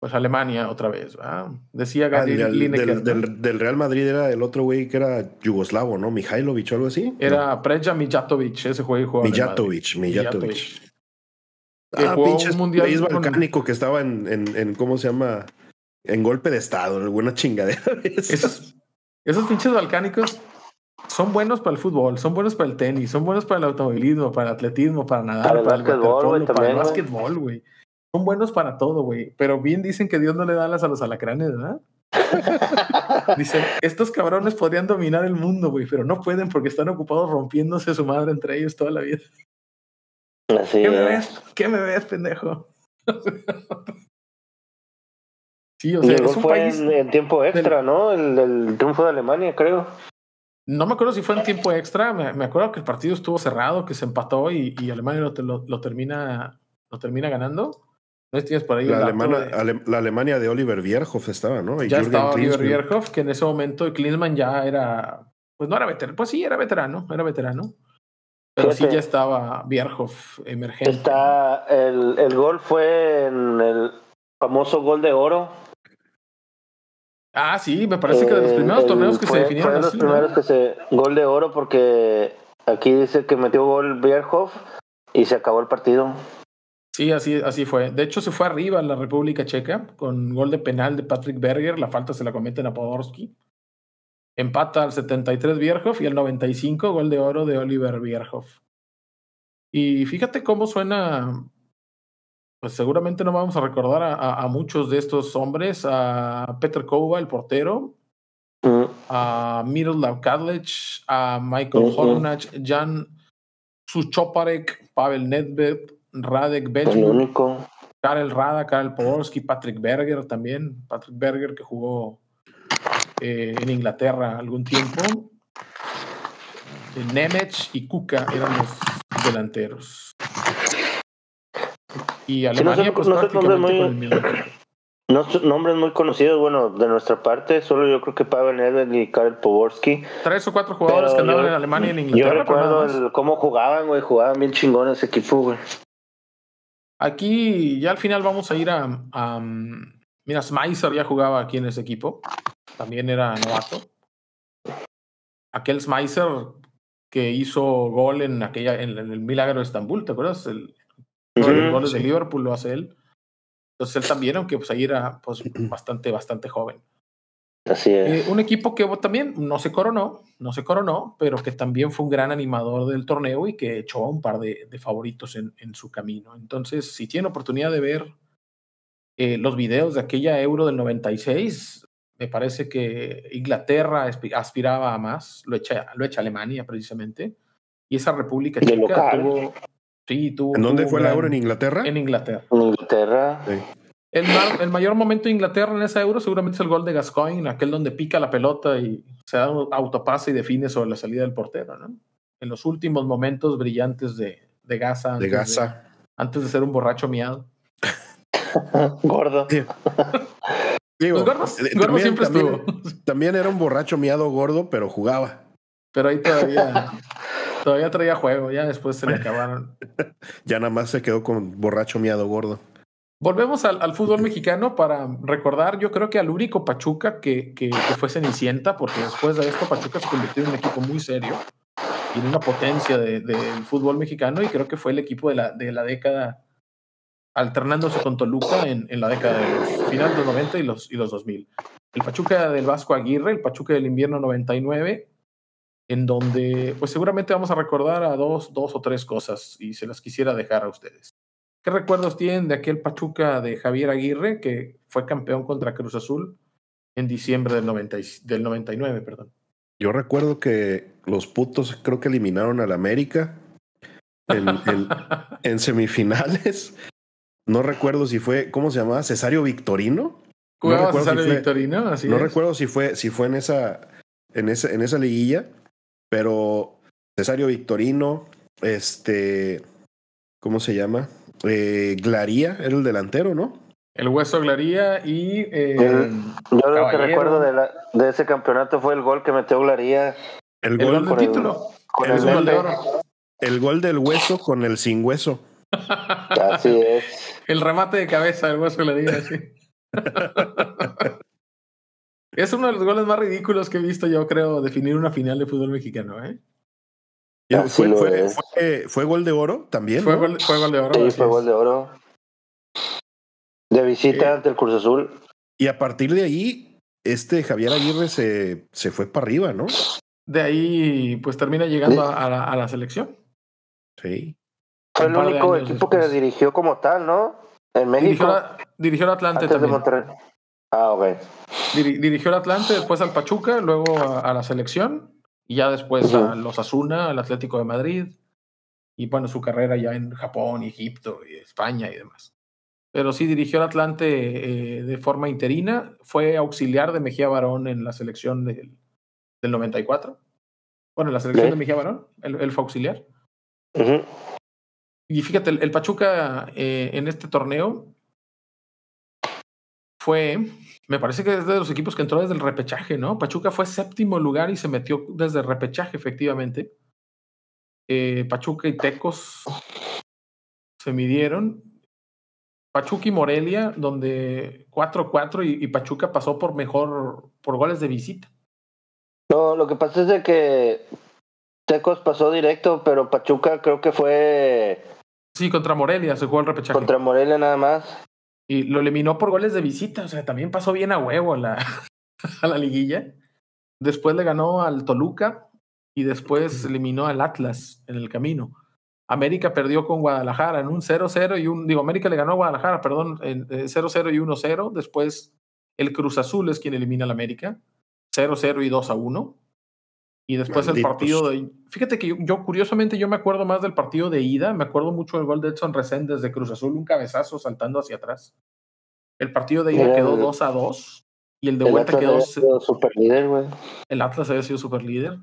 Pues Alemania otra vez, ¿verdad? Decía Ah, Gary del, Lineker, del- ¿no? del- del Real Madrid era el otro güey que era yugoslavo, ¿no? Mihailovic o algo así. Era Preja Mijatovic, ese juego No. jugaba Mijatovic. Mijatovic. Ah, pinche mundial país con- balcánico que estaba en, en, en, ¿cómo se llama? En golpe de estado, alguna chingadera. de. Esos, esos pinches balcánicos son buenos para el fútbol, son buenos para el tenis, son buenos para el automovilismo, para el atletismo, para nadar, Para el para el básquetbol, güey, waterpolo, para el también, güey. básquetbol, güey. Son buenos para todo, güey. Pero bien dicen que Dios no le da alas a los alacranes, ¿verdad? (laughs) Dicen, estos cabrones podrían dominar el mundo, güey, pero no pueden porque están ocupados rompiéndose su madre entre ellos toda la vida. Así ¿Qué me es. ves? ¿Qué me ves, pendejo? (laughs) sí, o Y sea, el es gol un fue país. en, en tiempo extra, ¿no? El, el triunfo de Alemania, creo. No me acuerdo si fue en tiempo extra. Me, me acuerdo que el partido estuvo cerrado, que se empató y, y Alemania lo, lo- lo termina, lo termina ganando. No tienes por ahí La, alemana, de- Ale- la Alemania de Oliver Bierhoff estaba, ¿no? Y ya Jürgen estaba Oliver Klinsmann. Bierhoff, que en ese momento Klinsmann ya era, pues no era veterano, pues sí, era veterano, era veterano. Pero sí ya estaba Bierhoff emergente. Está el, el gol fue en el famoso gol de oro. Ah, sí, me parece que de los Eh, primeros el- torneos que fue- se definieron fue de así. los ¿no? primeros que se gol de oro porque aquí dice que metió gol Bierhoff y se acabó el partido. Sí, así, así fue. De hecho, se fue arriba la República Checa con gol de penal de Patrick Berger. La falta se la cometen a Podorski. Empata al 73 Bierhoff y al 95 gol de oro de Oliver Bierhoff. Y fíjate cómo suena. Pues seguramente no vamos a recordar a, a- a muchos de estos hombres. A Peter Kova, el portero. Mm, A Miroslav Kadlec. A Michael. Hornach. Jan Suchoparek. Pavel Nedved. Radek único. Karel Rada, Karel Podolski, Patrick Berger también. Patrick Berger que jugó eh, en Inglaterra algún tiempo. Eh, Nemec y Kuka eran los delanteros. Y Alemania, son- pues no son prácticamente nombres muy- con el mismo equipo. (clears throat) No son nombres muy conocidos, bueno, de nuestra parte, solo yo creo que Pavel Nedved y Karel Poborski. Tres o cuatro jugadores que andaban yo- en Alemania y en Yo Inglaterra. nada recuerdo el- cómo jugaban, güey, jugaban bien chingón ese equipo, güey. Aquí ya al final vamos a ir a, a, mira, Smeiser ya jugaba aquí en ese equipo. También era novato. Aquel Smeiser que hizo gol en aquella en, el Milagro de Estambul, ¿te acuerdas? El, uno de los goles de. Liverpool lo hace él. Entonces él también, aunque pues ahí era pues bastante, bastante joven. Así es. Eh, un equipo que también no se coronó, no se coronó, pero que también fue un gran animador del torneo y que echó a un par de, de favoritos en, en, su camino. Entonces, si tiene oportunidad de ver eh, los videos de aquella Euro del 96, me parece que Inglaterra aspiraba a más, lo echa, lo echa Alemania precisamente, y esa República Checa tuvo... Sí, tuvo, ¿En dónde tuvo fue la Euro? ¿En Inglaterra? En Inglaterra. En Inglaterra. Sí. El, ma- el mayor momento de Inglaterra en esa Euro seguramente es el gol de Gascoigne, aquel donde pica la pelota y se da un autopase y define sobre la salida del portero, ¿no? En los últimos momentos brillantes de, de Gaza. De Gaza. antes de ser un borracho miado. (laughs) Gordo. Digo, Pues Gordo, eh, Gordo también- siempre también- estuvo. También era un borracho miado gordo, pero jugaba. Pero ahí todavía, (laughs) todavía traía juego, ya después se le (laughs) acabaron. Ya nada más se quedó con borracho miado gordo. Volvemos al, al fútbol mexicano para recordar, yo creo que al único Pachuca que, que, que fue Cenicienta, porque después de esto Pachuca se convirtió en un equipo muy serio y en una potencia de- del fútbol mexicano y creo que fue el equipo de la, de la década alternándose con Toluca en, en la década de los finales de los 90 y los, y los 2000. El Pachuca del Vasco Aguirre, el Pachuca del invierno 99, en donde pues seguramente vamos a recordar a dos, dos o tres cosas y se las quisiera dejar a ustedes. ¿Qué recuerdos tienen de aquel Pachuca de Javier Aguirre que fue campeón contra Cruz Azul en diciembre del, 90 y- del 99? Perdón. Yo recuerdo que los putos creo que eliminaron al América en, en- (laughs) en semifinales. No recuerdo si fue, ¿cómo se llamaba? Cesario Victorino. Jugaba recuerdo Cesario si fue- Victorino, así no es. recuerdo si fue, si fue en esa, en esa, en esa liguilla, pero Cesario Victorino, este, ¿cómo se llama? Eh, Glaría era el delantero, ¿no? El Hueso Glaría y... eh, El- Yo lo que recuerdo de, la- de ese campeonato fue el gol que metió Glaría El el gol, del título. con El El gol de oro. el gol del hueso con el sin hueso. Así es. (laughs) El remate de cabeza del Hueso Glaría, sí. (laughs) es uno de los goles más ridículos que he visto, yo creo, definir una final de fútbol mexicano. ¿eh? Y Así fue, lo fue, es. fue- fue gol de oro también. Fue, ¿no? gol, fue gol de oro. Sí, fue es. gol de oro. De visita Eh. ante el Cruz Azul. Y a partir de ahí, este Javier Aguirre se, se fue para arriba, ¿no? De ahí, pues termina llegando a, a la, a la selección. Sí. Fue el único equipo que dirigió como tal, ¿no? En Dirigió, México. la- dirigió al Atlante Antes de también. Monterrey. Ah, ok. Diri- dirigió al Atlante, después al Pachuca, luego a, a la selección y ya después a los Asuna, al Atlético de Madrid y bueno, su carrera ya en Japón, Egipto y España y demás. Pero sí dirigió al Atlante eh, de forma interina, fue auxiliar de Mejía Barón en la selección del, del 94. Bueno, en la selección de Mejía Barón, él, él fue auxiliar. Y fíjate, el, el Pachuca eh, en este torneo fue, me parece que es de los equipos que entró desde el repechaje, ¿no? Pachuca fue séptimo lugar y se metió desde el repechaje, efectivamente. Eh, Pachuca y Tecos se midieron. Pachuca y Morelia, donde 4-4 y, y Pachuca pasó por mejor, por goles de visita. No, lo que pasa es de que Tecos pasó directo, pero Pachuca creo que fue Sí, contra Morelia se jugó el repechaje. contra Morelia nada más. Y lo eliminó por goles de visita, o sea, también pasó bien a huevo a la, (laughs) a la liguilla. Después le ganó al Toluca y después eliminó al Atlas en el camino. América perdió con Guadalajara en un 0-0 y un. Digo, América le ganó a Guadalajara, perdón, en eh, 0-0 y 1-0. Después el Cruz Azul es quien elimina al América, 0-0 y 2-1. Y después el partido de. Fíjate que yo, yo, curiosamente, yo me acuerdo más del partido de ida. Me acuerdo mucho del gol de Edson Reséndez de Cruz Azul, un cabezazo saltando hacia atrás. El partido de ida quedó el- 2 a 2 y el de El vuelta Atlas quedó. sido super líder, güey. El Atlas había sido super líder.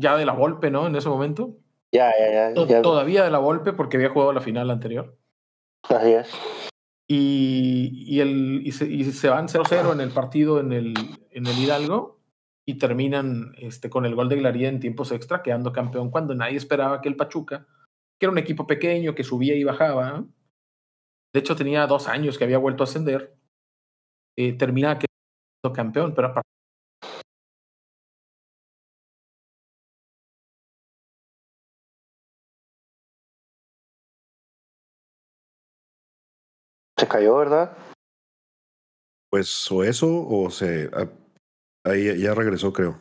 Ya de la Volpe, ¿no? En ese momento. Ya, ya, ya. To- ya. Todavía de la Volpe porque había jugado la final anterior. Así es. Y, y, el, y, se, y se van 0-0 en el partido en el, en el Hidalgo y terminan este, con el gol de Glaría en tiempos extra, quedando campeón cuando nadie esperaba que el Pachuca, que era un equipo pequeño que subía y bajaba, ¿no? de hecho tenía dos años que había vuelto a ascender, eh, termina quedando campeón, pero aparte Se cayó, ¿verdad? Pues o eso, o se. Ah, Ahí ya regresó, creo.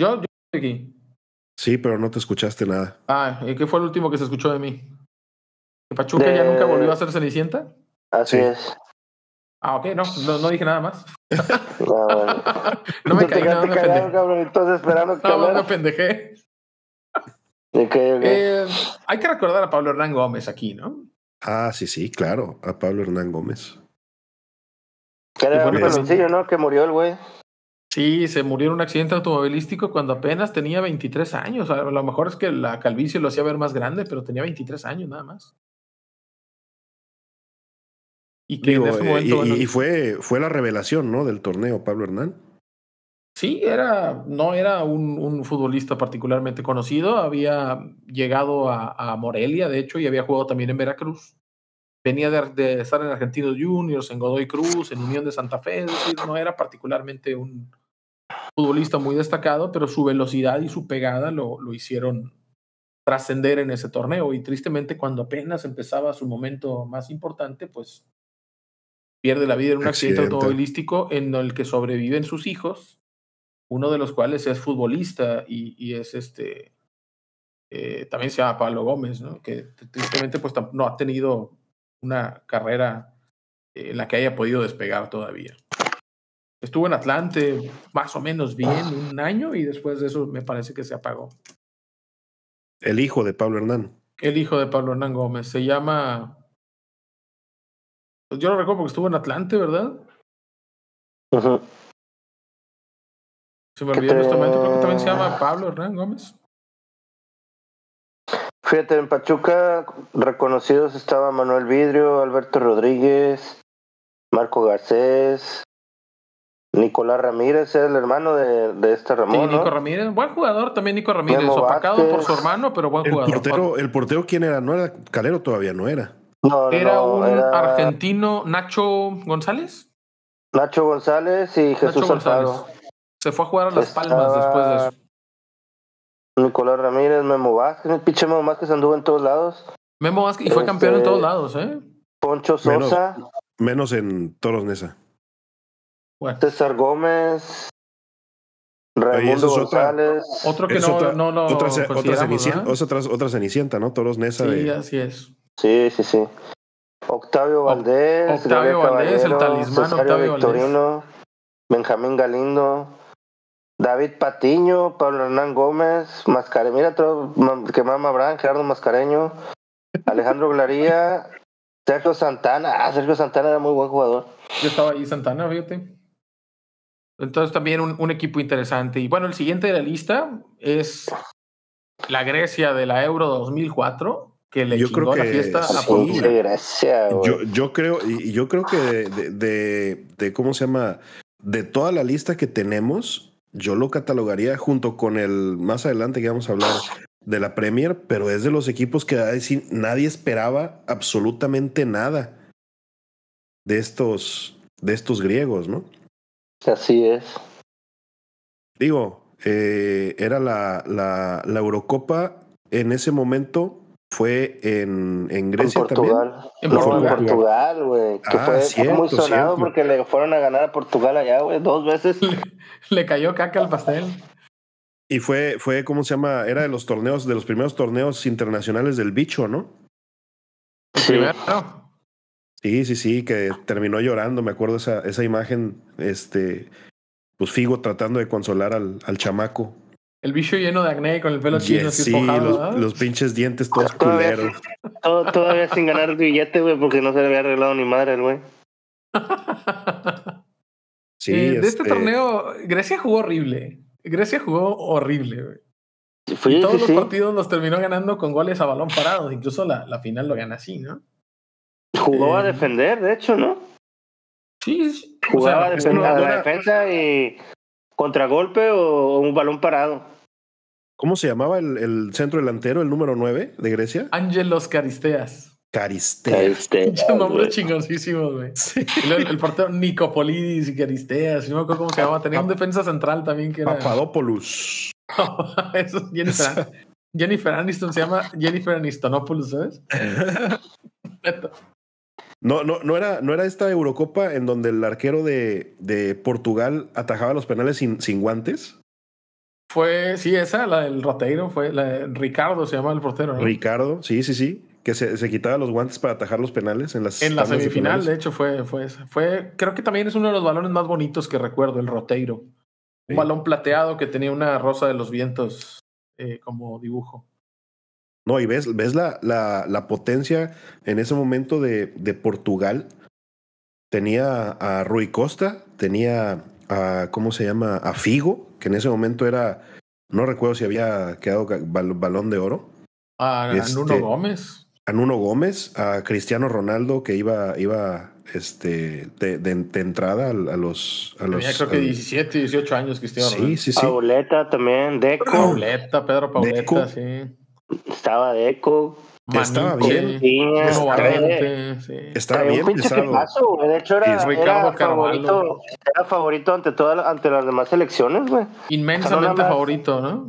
Yo, yo estoy aquí. Sí, pero no te escuchaste nada. Ah, ¿y qué fue el último que se escuchó de mí? ¿Que Pachuca ya nunca volvió a ser Cenicienta? Así Sí. es. Ah, ok, no, no, no dije nada más. No, (laughs) (laughs) bueno. No me caí, nada quedaste me callado, pendejé. cabrón, entonces esperando que más me pendejé. Eh, hay que recordar a Pablo Hernán Gómez aquí, ¿no? Ah, sí, sí, claro. A Pablo Hernán Gómez. Que era un ¿no? Que murió el güey. Sí, se murió en un accidente automovilístico cuando apenas tenía 23 años. A lo mejor es que la calvicie lo hacía ver más grande, pero tenía 23 años nada más. Y que Digo, en ese eh, momento, y, bueno, y fue, fue la revelación, ¿no? Del torneo, Pablo Hernán. sí, era, no era un, un futbolista particularmente conocido. Había llegado a, a Morelia, de hecho, y había jugado también en Veracruz. Venía de, de estar en Argentinos Juniors, en Godoy Cruz, en Unión de Santa Fe, es decir, no era particularmente un futbolista muy destacado, pero su velocidad y su pegada lo, lo hicieron trascender en ese torneo. Y tristemente, cuando apenas empezaba su momento más importante, pues pierde la vida en un accidente, Accidente. automovilístico en el que sobreviven sus hijos, uno de los cuales es futbolista y, y es este. eh, también se llama Pablo Gómez, ¿no? Que tristemente, pues no ha tenido una carrera eh, en la que haya podido despegar todavía. Estuvo en Atlante más o menos bien un año y después de eso me parece que se apagó. El hijo de Pablo Hernán. El hijo de Pablo Hernán Gómez se llama. Yo lo recuerdo porque estuvo en Atlante, ¿verdad? Se me ¿Qué olvidó en este te- momento. Creo que también se llama Pablo Hernán Gómez. Fíjate, en Pachuca reconocidos estaba Manuel Vidrio, Alberto Rodríguez, Marco Garcés, Nicolás Ramírez, era el hermano de, de este Sí, Ramón, Nico ¿no? Ramírez. Buen jugador también, Nico Ramírez. Memo Opacado por su hermano, pero buen El jugador. portero, el portero, ¿quién era? No era Calero todavía, no era. No, Era no, un era argentino, Nacho González. Nacho González y Jesús Nacho González. Se fue a jugar a Las Palmas después de eso. Nicolás Ramírez, Memo Vázquez, el pinche Memo Vázquez anduvo en todos lados. Memo Vázquez y fue campeón en Este- todos lados, ¿eh? Poncho Menos- Sosa, Menos en Toros Nesa. Bueno, César Gómez, Raimundo es otra- González. otro que Es no, otra, no lo otra, otra, cenicienta, ¿verdad? otra, otra cenicienta, ¿no? Toros Nesa. Sí, de- así es. Sí, sí, sí. Octavio Valdés, Octavio Gabriel Valdés, el talismán Cesario Octavio Victorino, Benjamín Galindo, David Patiño, Pablo Hernán Gómez, Mascareño, mira todo que mama Abraham, Gerardo Mascareño, Alejandro Glaría, Sergio Santana, ah, Sergio Santana era muy buen jugador. Yo estaba ahí Santana, fíjate. Entonces también un, un equipo interesante. Y bueno, el siguiente de la lista es la Grecia de la Euro 2004, que le Yo chingó creo la que fiesta a sí. Portugal. güey. Yo, yo creo, y yo creo que de, de- de- de- ¿cómo se llama? De toda la lista que tenemos, yo lo catalogaría junto con el más adelante que vamos a hablar de la Premier, pero es de los equipos que decir, nadie esperaba absolutamente nada de estos, de estos griegos, ¿no? Así es. Digo, eh, era la, la, la Eurocopa en ese momento. Fue en, en En Grecia también. Portugal. En no, Portugal. en Portugal, güey. Que Ah, fue, fue cierto, muy sonado cierto. porque le fueron a ganar a Portugal allá, güey, dos veces. (laughs) Le cayó caca al pastel. Y fue, fue, ¿cómo se llama? Era de los torneos, de los primeros torneos internacionales del bicho, ¿no? Sí. primero. Sí, sí, sí, que terminó llorando, me acuerdo esa, esa imagen, este, pues Figo tratando de consolar al, al chamaco. El bicho lleno de acné con el pelo chino Yes, sí, espojado, los, pinches dientes todos (laughs) Todavía- culeros. (laughs) Todo- todavía sin ganar billete, güey, porque no se le había arreglado ni madre al güey. (laughs) Sí, Eh, de este este, torneo, Grecia jugó horrible. Grecia jugó horrible, güey. Sí, y todos sí, los sí. partidos los terminó ganando con goles a balón parado. Incluso la, la final lo gana así, ¿no? Jugó a Eh, defender, de hecho, ¿no? Sí, sí. O Jugaba sea, a, defen- uno- a la defensa y contragolpe o un balón parado. ¿Cómo se llamaba el, el centro delantero, el número 9 de Grecia? Ángelos Caristeas. Caristeas. (laughs) Pinche nombre chingoncísimos, güey. Luego el, el portero Nicopolidis y Caristeas. No me acuerdo cómo se llamaba. Tenía un defensa central también que era. Papadopoulos. (laughs) Eso es Jennifer, (laughs) Jennifer Aniston se llama Jennifer Anistonopoulos, ¿sabes? No, no, no era, no era esta Eurocopa en donde el arquero de, de Portugal atajaba los penales sin, sin guantes. Fue, sí, esa, la del Roteiro, fue la de Ricardo, se llama el portero, ¿no? Ricardo, sí, sí, sí. Que se, se quitaba los guantes para atajar los penales en las En la de semifinal, de hecho, fue, fue esa. Fue, creo que también es uno de los balones más bonitos que recuerdo, el Roteiro. Un balón plateado que tenía una rosa de los vientos eh, como dibujo. No, y ves, ves la, la, la potencia en ese momento de, de Portugal. Tenía a Rui Costa, tenía a, ¿cómo se llama? A Figo, que en ese momento era, no recuerdo si había quedado balón de oro. A, a Este- Nuno Gómez. A Nuno Gómez, a Cristiano Ronaldo, que iba, iba este, de, de- de entrada a, a los... A los Tenía creo que al- 17, 18 años Cristiano Sí, Ronaldo. sí, sí. Pauleta también, Deco. Pauleta, Pedro Pauleta, Deco. sí. Estaba Deco. Estaba bien. Estaba- sí. Estaba bien pesado. De hecho, era, favorito, era favorito ante, todas ante las demás selecciones, güey. Inmensamente favorito, ¿no?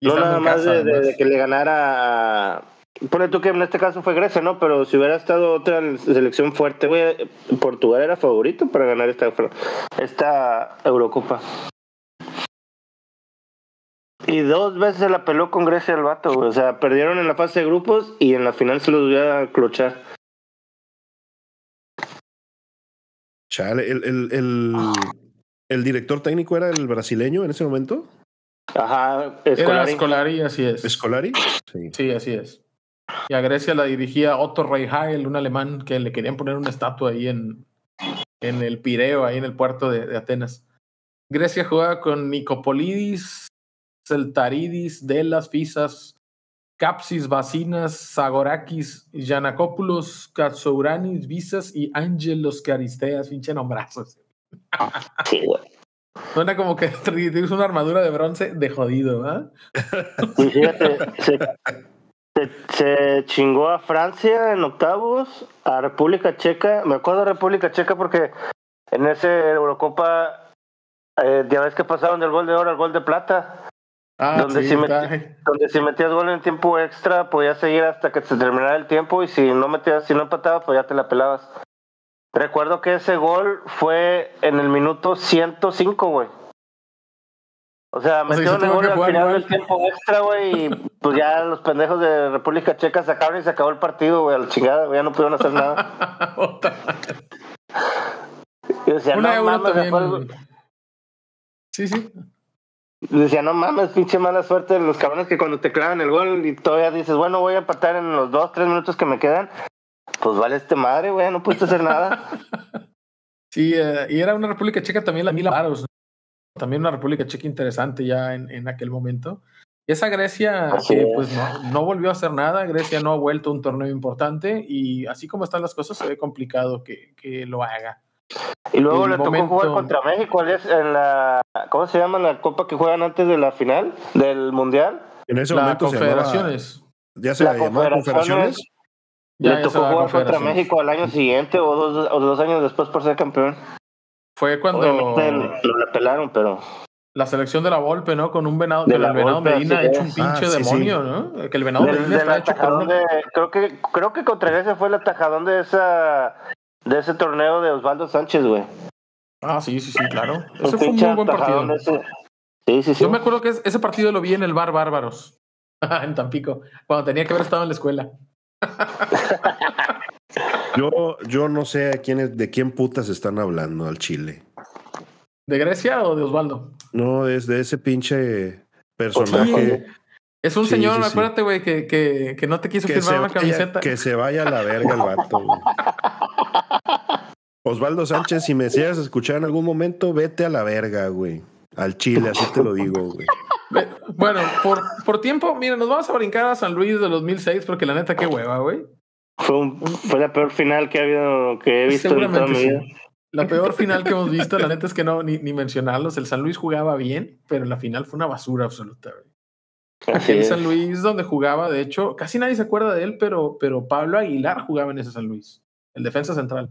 Y No nada más de, de- de que le ganara. Pone tú que en este caso fue Grecia, ¿no? Pero si hubiera estado otra selección fuerte, güey, Portugal era favorito para ganar esta, esta Eurocopa. Y dos veces se la peló con Grecia el vato, güey. O sea, perdieron en la fase de grupos y en la final se los voy a clochar. Chale, el, el, el, el director técnico era el brasileño en ese momento, Ajá, Era Scolari. Scolari, así es. Scolari. Sí. Sí, así es. Y a Grecia la dirigía Otto Rehagel, un alemán que le querían poner una estatua ahí en, en el Pireo, ahí en el puerto de, de Atenas. Grecia jugaba con Nicopolidis, Celtaridis, Delas, Fisas, Capsis, Bacinas, Zagorakis, Yanakopoulos, Katsouranis, Visas y Ángelos Caristeas, pinche nombrazos. Sí, güey. Suena como que (laughs) tienes una armadura de bronce de jodido, ¿ah? Y fíjate, se, se, se chingó a Francia en octavos, a República Checa. Me acuerdo de República Checa porque en ese Eurocopa, eh, ya ves que pasaron del gol de oro al gol de plata. Ah, Donde sí, está- Donde si metías gol en tiempo extra, podías seguir hasta que se terminara el tiempo. Y si no metías, si no empatabas, pues ya te la pelabas. Recuerdo que ese gol fue en el minuto 105, güey. O sea, metieron el tuvo gol al jugar final igual. del tiempo extra, güey. Y pues ya los pendejos de República Checa sacaron y se acabó el partido, güey. A la chingada, güey, ya no pudieron hacer nada. (laughs) Y decía, Una no mames, también. Sí, sí. Decía, no mames, pinche mala suerte de los cabrones que cuando te clavan el gol y todavía dices, bueno, voy a empatar en los dos, tres minutos que me quedan. Pues vale este madre, güey, no pudiste hacer nada. (laughs) Sí, eh, y era una República Checa también la Mila Varos, ¿no? También una República Checa interesante ya en, en aquel momento. Y esa Grecia Así que es. pues no, no volvió a hacer nada, Grecia no ha vuelto a un torneo importante y así como están las cosas se ve complicado que, que lo haga. Y luego le tocó jugar contra México en la, ¿cómo se llama la copa que juegan antes de la final del mundial? En ese La momento se llamaba- Confederaciones. ya se La llamaba Confederaciones. Confederaciones. Ya, le tocó jugar contra Confederaciones. México al año siguiente o dos, o dos años después por ser campeón. Fue cuando lo la pelaron, pero la selección de la Volpe, ¿no? Con un venado, De la el venado Volpe, Medina hecho un pinche Ah, sí, demonio, ¿no? Que el venado Medina está hecho de, creo que creo que contra Grecia fue el atajadón de esa de ese torneo de Osvaldo Sánchez, güey. Ah, sí, sí, sí, claro. Ese fue un muy buen partido. ese. Sí, sí, sí. Yo me acuerdo que es- ese partido lo vi en el bar Bárbaros, (laughs) en Tampico, cuando tenía que haber estado en la escuela. (laughs) Yo, yo no sé a quién es- de quién putas están hablando al Chile. ¿De Grecia o de Osvaldo? No, es de ese pinche personaje. Es un Sí, señor, sí, sí. acuérdate, güey, que, que, que no te quiso Que firmar se, una vaya, camiseta. que se vaya a la verga el vato. güey. (laughs) Osvaldo Sánchez, si me decías escuchar en algún momento, vete a la verga, güey. Al Chile, así te lo digo, güey. Bueno, por, por tiempo, mira, nos vamos a brincar a San Luis de 2006, porque la neta, qué hueva, güey. Fue, un- fue la peor final que ha habido que he visto en toda mi vida. sí. La peor final que hemos visto, la neta es que no, ni, ni mencionarlos. El San Luis jugaba bien, pero la final fue una basura absoluta, güey. Así es. San Luis donde jugaba, de hecho, casi nadie se acuerda de él, pero, pero Pablo Aguilar jugaba en ese San Luis, el defensa central.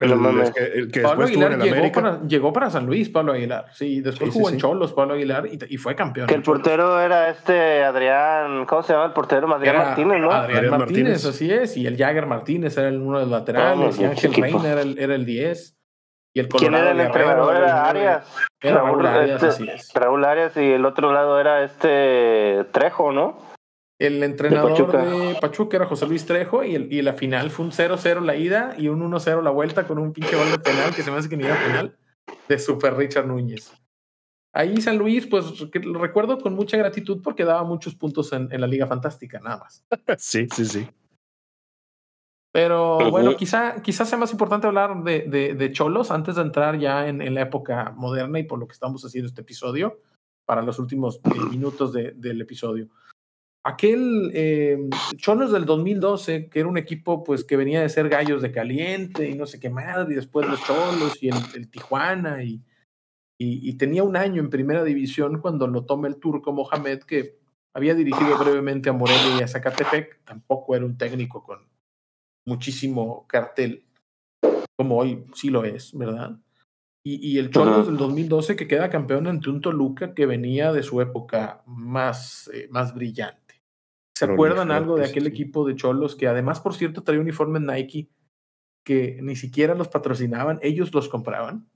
El, el que, el que Pablo en Aguilar el llegó para, llegó para San Luis, Pablo Aguilar. Sí, después Sí, sí, jugó sí. en Cholos, Pablo Aguilar, y, y fue campeón. Que el en Cholos. portero era este Adrián, ¿cómo se llama el portero? Adrián Era Martínez, ¿no? Adrián, Adrián Martínez, Martínez. así es. Y el Jagger Martínez era el uno de los laterales. Ah, y Ángel. Reina era el, era el 10. Y el ¿Quién era el entrenador? Era. Arias. Era Raúl Arias, este, así es. Raúl Arias y el otro lado era este Trejo, ¿no? El entrenador de Pachuca. Pachuca. era José Luis Trejo y, el, y la final fue un 0-0 la ida y un 1-0 la vuelta con un pinche gol de penal que se me hace que ni era penal de Super Richard Núñez. Ahí San Luis, pues lo recuerdo con mucha gratitud porque daba muchos puntos en, en la Liga Fantástica, nada más. (laughs) Sí, sí, sí. Pero bueno, quizá, quizá sea más importante hablar de, de, de Cholos antes de entrar ya en, en la época moderna y por lo que estamos haciendo este episodio para los últimos eh, (clears throat) minutos de- del episodio. Aquel eh, Cholos del 2012, que era un equipo pues que venía de ser gallos de caliente y no sé qué madre, y después los Cholos y el, el Tijuana y, y, y tenía un año en primera división cuando lo toma el turco Mohamed, que había dirigido brevemente a Morelia y a Zacatepec, tampoco era un técnico con muchísimo cartel, como hoy sí lo es, ¿verdad? Y, y el Cholos Ajá. del 2012 que queda campeón ante un Toluca que venía de su época más, eh, más brillante. ¿Se acuerdan algo de aquel sí. equipo de Cholos que además, por cierto, traía uniforme Nike que ni siquiera los patrocinaban, ellos los compraban?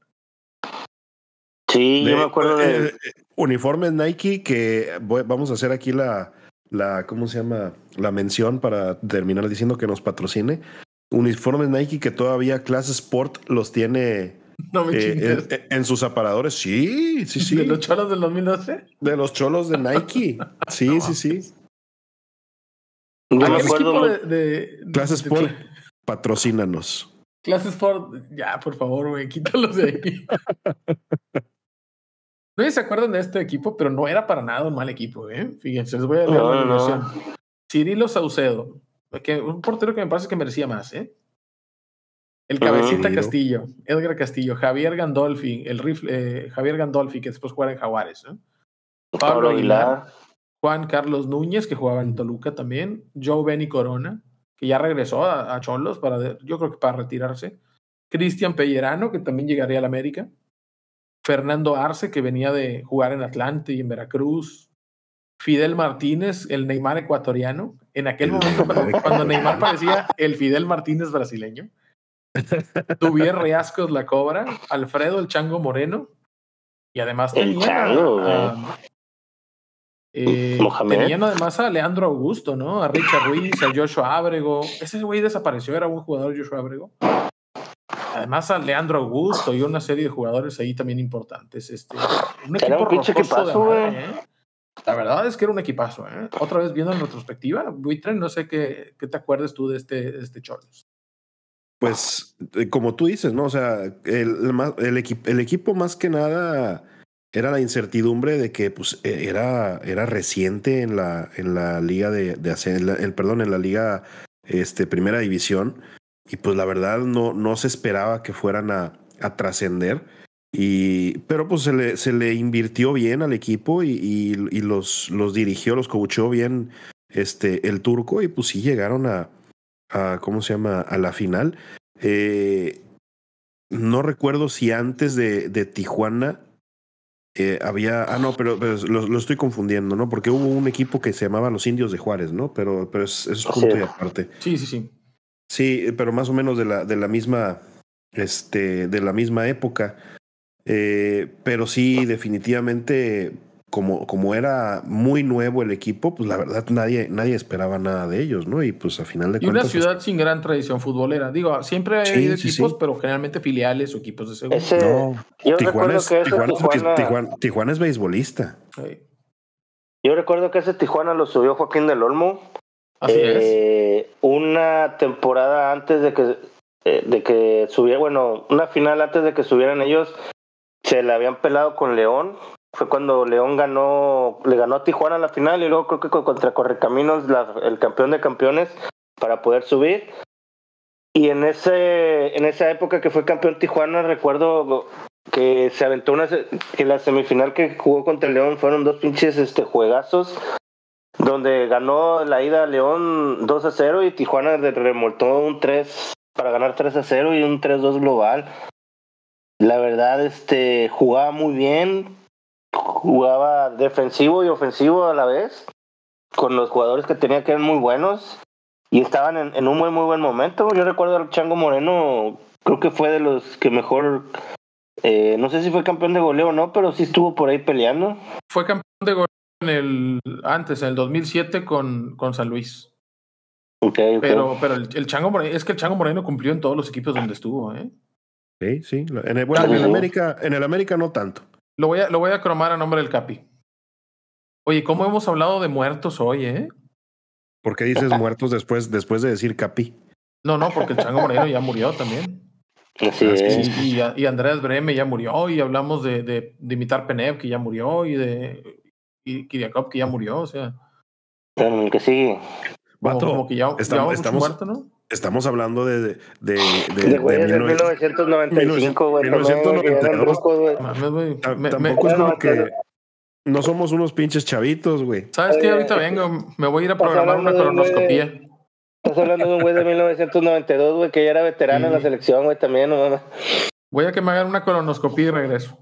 Sí, yo me acuerdo eh, de. eh, uniformes Nike que voy- vamos a hacer aquí la, la, ¿cómo se llama? La mención para terminar diciendo que nos patrocine. Uniformes Nike que todavía Class Sport los tiene No me eh, en, en sus aparadores. Sí, sí, sí. ¿De los Cholos del 2012? De los cholos de Nike. (laughs) Sí, sí, sí. Me acuerdo. de, de, Class de- Sport, patrocínanos. Clase Sport, ya, por favor, güey, quítalos de ahí. (laughs) No sé si se acuerdan de este equipo, pero no era para nada un mal equipo, ¿eh? Fíjense, les voy a leer No, la no. Cirilo Saucedo, que, un portero que me parece que merecía más, ¿eh? El Ajá. Cabecita. Castillo, Edgar Castillo, Javier Gandolfi, el rifle, eh, Javier Gandolfi, que después jugaba en Jaguares, ¿eh? Pablo Aguilar. Juan Carlos Núñez, que jugaba en Toluca también, Joe Benny Corona, que ya regresó a, a Cholos para, yo creo que para retirarse, Cristian Pellerano, que también llegaría al América, Fernando Arce, que venía de jugar en Atlante y en Veracruz, Fidel Martínez, el Neymar ecuatoriano, en aquel El momento cuando, Neymar parecía el Fidel Martínez brasileño, Tuvier Riascos La Cobra, Alfredo el Chango Moreno, y además El Chango, a- eh, tenían además a Leandro Augusto, ¿no? A Richard Ruiz, a Joshua Ábrego. Ese güey desapareció, era un jugador Joshua Ábrego. Además a Leandro Augusto y una serie de jugadores ahí también importantes. Este, un Era un equipo pinche rocoso de equipazo, madre. ¿eh? La verdad es que era un equipazo, ¿eh? Otra vez viendo en retrospectiva, Buitre, no sé qué, qué te acuerdas tú de este, de este Cholos. Pues, eh, como tú dices, ¿no? O sea, el, el, más- el equi- el equipo más que nada era la incertidumbre de que pues eh, era, era reciente en la, en la liga de, de en la- el, perdón, en la liga este, primera división. Y pues la verdad no, no se esperaba que fueran a, a trascender. Y, pero pues se le, se le invirtió bien al equipo y, y, y los, los dirigió, los coachó bien este, el turco y pues sí llegaron a, a ¿cómo se llama? A la final. Eh, no recuerdo si antes de, de Tijuana eh, había. Ah, no, pero, pero lo, lo, estoy confundiendo, ¿no? Porque hubo un equipo que se llamaba los Indios de Juárez, ¿no? Pero, pero es, es punto Sí. y aparte. Sí, sí, sí. Sí, pero más o menos de la, de la misma. Este, de la misma época. Eh, pero sí, definitivamente, como, como era muy nuevo el equipo, pues la verdad nadie, nadie esperaba nada de ellos, ¿no? Y pues a final de Y una cuentas. pues, ciudad sin gran tradición futbolera. Digo, siempre hay Sí, equipos, sí. pero generalmente filiales o equipos de segunda. Ese, no, yo Tijuana es, que Tijuana, es- Tijuana, Tijuana- Tijuana es beisbolista. Sí. yo recuerdo que ese Tijuana lo subió Joaquín del Olmo. Así es. Eh, Una temporada antes de que eh, de que subiera, bueno, una final antes de que subieran ellos, se le habían pelado con León. Fue cuando León ganó, le ganó a Tijuana la final y luego creo que contra Correcaminos la- el campeón de campeones para poder subir. Y en ese, en esa época que fue campeón Tijuana, recuerdo que se aventó una que la semifinal que jugó contra León fueron dos pinches este juegazos donde ganó la ida León 2 a 0 y Tijuana remoltó un 3 para ganar 3 a 0 y un 3-2 global. La verdad, este, jugaba muy bien, jugaba defensivo y ofensivo a la vez, con los jugadores que tenía que eran muy buenos y estaban en, en un muy, muy buen momento. Yo recuerdo al Chango Moreno, creo que fue de los que mejor, eh, no sé si fue campeón de goleo o no, pero sí estuvo por ahí peleando. Fue campeón de goleo el, antes, en el 2007 con, con San Luis. Okay, okay. Pero, pero el, el, Chango Moreno, es que el Chango Moreno cumplió en todos los equipos donde estuvo, ¿eh? Sí, sí. En el, bueno, en el América, en el América no tanto. Lo voy a, lo voy a cromar a nombre del Capi. Oye, ¿cómo hemos hablado de muertos hoy, eh? ¿Por qué dices (laughs) muertos después, después de decir Capi? No, no, porque el Chango Moreno ya murió también. Así es. Y, y, y, Andrés Breme ya murió, y hablamos de, de, de imitar Penev, que ya murió, y de Kiriakov, que ya murió, o sea. Que sigue. Vato, como que ya, estamos, ya estamos, muerto, ¿no? estamos hablando de. De, de, de, de, güey, de 1995, güey. 1992. Güey. Me, Tampoco es como que. No somos unos pinches chavitos, güey. ¿Sabes qué? Ahorita vengo, me voy a ir a programar una colonoscopía. Estás hablando de un güey de 1992, güey, que ya era veterano sí. en la selección, güey, también, no. Voy a que me hagan una colonoscopía y regreso.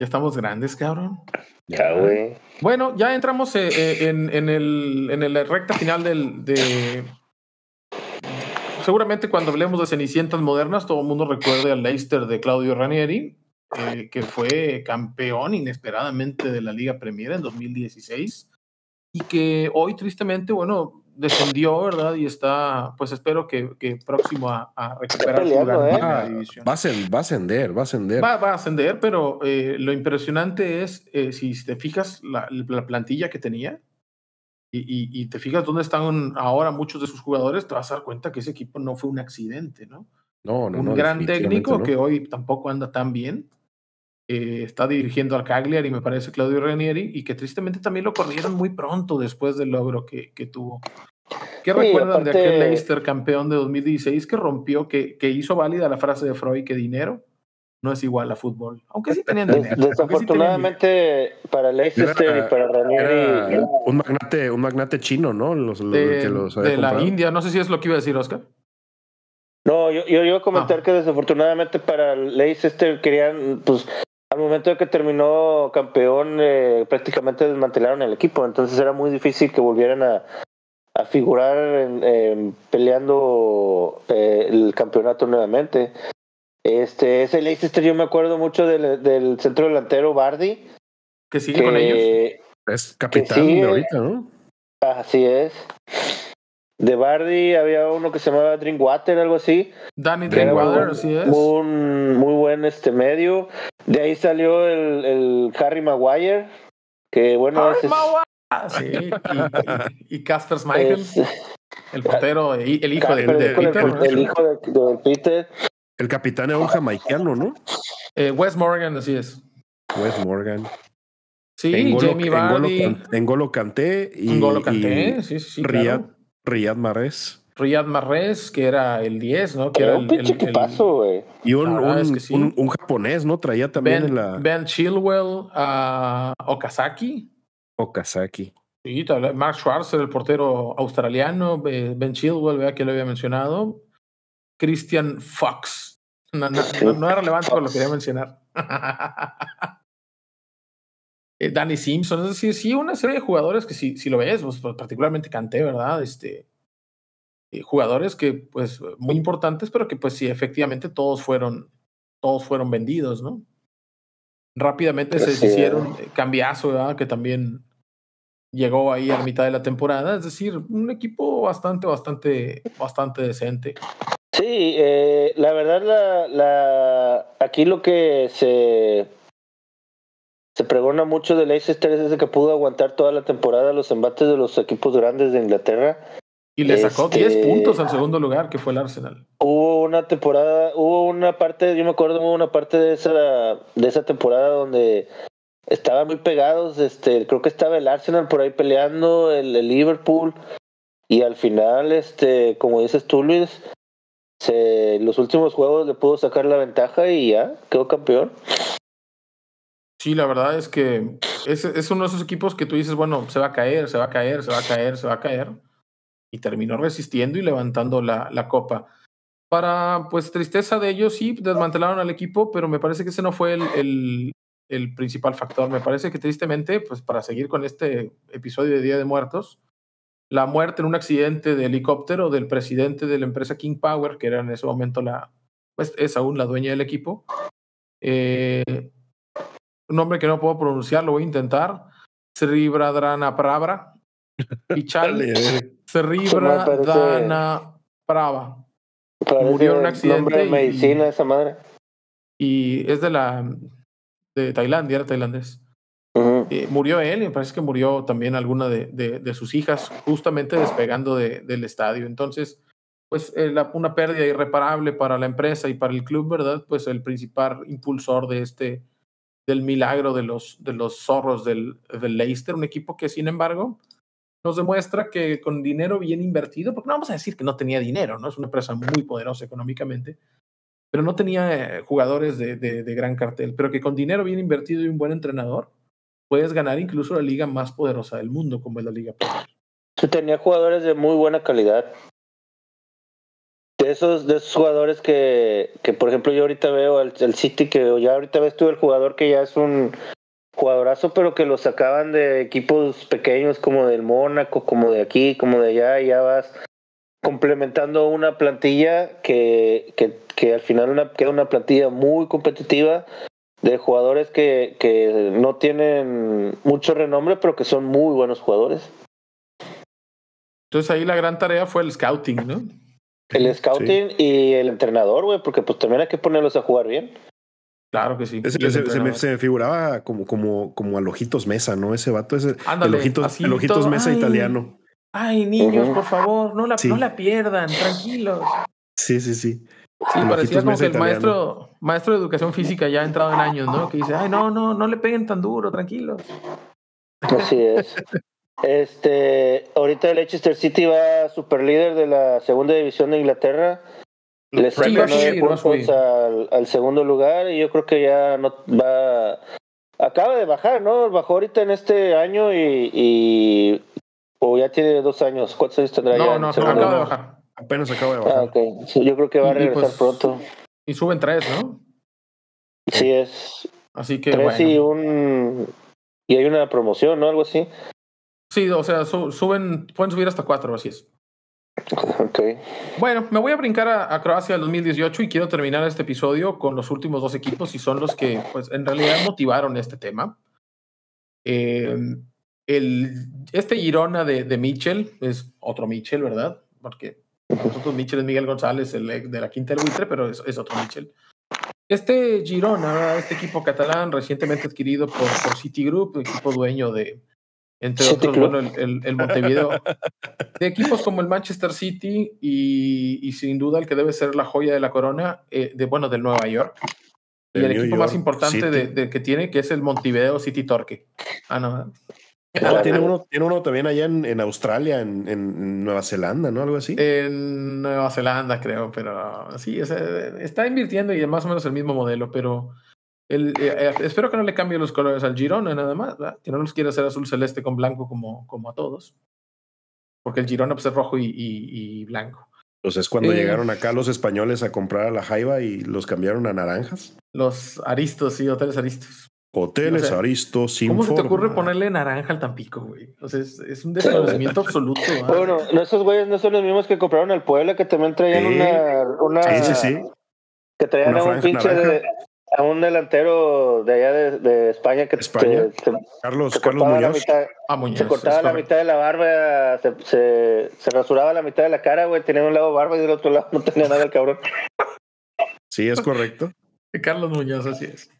Ya estamos grandes, cabrón. Ya, güey. Bueno, ya entramos eh, en, en, el, en el recta final del, de... Seguramente cuando hablemos de Cenicientas modernas, todo el mundo recuerde al Leicester de Claudio Ranieri, eh, que fue campeón inesperadamente de la Liga Premier en 2016 y que hoy tristemente, bueno, descendió, ¿verdad? Y está, pues espero que, que próximo a, a recuperar peleando, su lugar ¿eh? en división. Va a, ascender, va a ascender, va a ascender. Va, va a ascender, pero eh, lo impresionante es, eh, si te fijas la, la, plantilla que tenía y, y, y, te fijas dónde están ahora muchos de sus jugadores, te vas a dar cuenta que ese equipo no fue un accidente, ¿no? No, no, un no, gran técnico no. que hoy tampoco anda tan bien. Eh, está dirigiendo al Cagliari, me parece, Claudio Ranieri, y que tristemente también lo corrieron muy pronto después del logro que, que tuvo. ¿Qué sí, recuerdan aparte... de aquel Leicester campeón de 2016 que rompió, que, que, hizo válida la frase de Freud que dinero no es igual a fútbol? Aunque sí tenían dinero. Desafortunadamente sí tenían... para Leicester era, y para Ranieri. Un magnate, un magnate chino, ¿no? Los, los, de, que los de la India, no sé si es lo que iba a decir Oscar. No, yo, yo iba a comentar ah. que desafortunadamente para Leicester querían, pues, al momento de que terminó campeón, eh, prácticamente desmantelaron el equipo, entonces era muy difícil que volvieran a, a figurar en, en, peleando eh, el campeonato nuevamente. Este, ese Leicester yo me acuerdo mucho del, del centro delantero Bardi. Que sigue que, con ellos. Es capitán sigue, de ahorita, ¿no? Así es. De Bardi había uno que se llamaba Drinkwater, algo así. Danny Drinkwater, así es. Un muy buen este medio. De ahí salió el, el Harry Maguire, que bueno, Harry ese es... Sí, y Casper Schmeichel, el portero, el hijo de, de, Peter. El, el hijo de, de, Peter. El capitán era un jamaiquano, ¿no? Eh, Wes Morgan, así es. Wes Morgan. Sí, Engolo, Jamie Vardy. Engolo Kanté y, Engolo Kanté, sí, sí, sí, Riyad, claro. Riyad Mahrez. Riyad Mahrez, que era el 10, ¿no? Que era un pinche equipazo, güey. Y un, un, es que sí. un, un, japonés, ¿no? Traía también ben, en la... Ben Chilwell, uh, Okazaki. Okazaki. Sí, Mark Schwarzer, el portero australiano, Ben Chilwell, vea que lo había mencionado. Christian Fox. No, no, no, no es relevante, pero lo quería mencionar. (laughs) Eh, Danny Simpson, es decir, sí, una serie de jugadores que si, si lo ves, pues, particularmente Canté, ¿verdad? Este, eh, jugadores que, pues, muy importantes, pero que, pues, sí, efectivamente todos fueron, todos fueron vendidos, ¿no? Rápidamente se deshicieron, eh, cambiazo, ¿verdad? Que también llegó ahí a la mitad de la temporada, es decir, un equipo bastante, bastante, bastante decente. Sí, eh, la verdad, la, la, aquí lo que se se pregona mucho de Leicester es ese que pudo aguantar toda la temporada los embates de los equipos grandes de Inglaterra. Y le sacó este, 10 puntos al segundo lugar, que fue el Arsenal. Hubo una temporada, hubo una parte, yo me acuerdo, hubo una parte de esa, de esa temporada donde estaban muy pegados, este, creo que estaba el Arsenal por ahí peleando, el, el Liverpool, y al final, este, como dices tú, Luis, se, los últimos juegos le pudo sacar la ventaja y ya quedó campeón. Sí, la verdad es que es, uno de esos equipos que tú dices, bueno, se va a caer, se va a caer, se va a caer, se va a caer. y terminó resistiendo y levantando la, la copa. Para pues tristeza de ellos, sí, desmantelaron al equipo, pero me parece que ese no fue el, el, el principal factor. Me parece que tristemente, pues para seguir con este episodio de Día de Muertos, la muerte en un accidente de helicóptero del presidente de la empresa King Power, que era en ese momento la, pues es aún la dueña del equipo. Eh, un nombre que no puedo pronunciar, lo voy a intentar. Sribradrana Pravra. Pichal (laughs) Sribradrana Prava. Murió en un accidente. de medicina, esa madre. Y es de la. de Tailandia, era tailandés. Eh, murió él y me parece que murió también alguna de, de, de sus hijas, justamente despegando de, del estadio. Entonces, pues eh, la, una pérdida irreparable para la empresa y para el club, ¿verdad? Pues el principal impulsor de este, del milagro de los, de los zorros del, Leicester, un equipo que sin embargo nos demuestra que con dinero bien invertido, porque no vamos a decir que no tenía dinero, ¿no? Es una empresa muy poderosa económicamente, pero no tenía eh, jugadores de, de, de gran cartel, pero que con dinero bien invertido y un buen entrenador, puedes ganar incluso la liga más poderosa del mundo, como es la Liga Premier. Tenía jugadores de muy buena calidad. De esos, de esos jugadores que, que, por ejemplo, yo ahorita veo el City, que ya ahorita ves tú el jugador que ya es un jugadorazo, pero que lo sacaban de equipos pequeños como del Mónaco, como de aquí, como de allá, y ya vas complementando una plantilla que, que, que al final queda una plantilla muy competitiva de jugadores que, que no tienen mucho renombre, pero que son muy buenos jugadores. Entonces ahí la gran tarea fue el scouting, ¿no? El scouting sí. y el entrenador, güey, porque pues también hay que ponerlos a jugar bien. Claro que sí. Ese, se, se, me, se, me, figuraba como, como, como al Ojitos Mesa, ¿no? Ese vato, ese, Ándale, el Ojitos, el ojitos todo, Mesa ay, italiano. Ay, niños, uh -huh. por favor, no la, sí. no la pierdan, tranquilos. Sí, sí, sí. Sí, el parecía como que el maestro, maestro de educación física ya ha entrado en años, ¿no? Que dice, ay, no, no, no le peguen tan duro, tranquilos. Así es. (laughs) Este, ahorita el Leicester City va super líder de la segunda división de Inglaterra. Le saca nueve puntos al, al, segundo lugar y yo creo que ya no va. Acaba de bajar, ¿no? Bajó ahorita en este año y. y o ya tiene dos años. ¿Cuántos años tendrá no, ya? No, no, acaba de bajar. Apenas acaba de bajar. Ah, okay. sí, yo creo que va a regresar y, pues, pronto. Y suben tres, ¿no? Sí, es. Así que. Tres bueno. y un. Y hay una promoción, ¿no? Algo así. Sí, o sea, suben, pueden subir hasta cuatro, así es. Ok. Bueno, me voy a brincar a, a, Croacia 2018 y quiero terminar este episodio con los últimos dos equipos y son los que, pues, en realidad motivaron este tema. Eh, el, este Girona de, de Mitchell es otro Mitchell, ¿verdad? Porque nosotros Mitchell es Miguel González, el de la Quinta del Buitre, pero es, es otro Mitchell. Este Girona, este equipo catalán recientemente adquirido por, por Citigroup, equipo dueño de, entre City otros, Club. bueno, el, el, el, Montevideo, (laughs) de equipos como el Manchester City y, y, sin duda el que debe ser la joya de la corona, eh, de, bueno, del Nueva York. Y el, el equipo York más importante de, de, que tiene, que es el Montevideo City Torque. Ah, no. No, tiene, uno, tiene uno también allá en, en Australia, en, en, Nueva Zelanda, ¿no? Algo así. En Nueva Zelanda, creo, pero sí, o sea, está invirtiendo y es más o menos el mismo modelo, pero el, eh, espero que no le cambie los colores al Girona, nada más, ¿verdad? que no los quiera hacer azul celeste con blanco como, como a todos. Porque el Girona pues, es rojo y, y, y blanco. Pues es cuando eh, llegaron acá los españoles a comprar a la Jaiba y los cambiaron a naranjas. Los Aristos, sí, hoteles Aristos. Hoteles o sea, Aristos sin ¿Cómo se te ocurre ponerle naranja al Tampico, güey? O sea, es, es un desconocimiento (laughs) absoluto. Bueno, ¿no? esos güeyes no son los mismos que compraron al Puebla, que también traían una, una. Sí, sí, sí. Que traían a un pinche. De, a un delantero de allá de, de España que España. Te, te, Carlos, Carlos Muñoz. Mitad, ah, Muñoz. Se cortaba la mitad de la barba, se, se, se, rasuraba la mitad de la cara, güey. Tenía un lado barba y del otro lado (laughs) no tenía nada el cabrón. Sí, es correcto. (laughs) Carlos Muñoz, así es.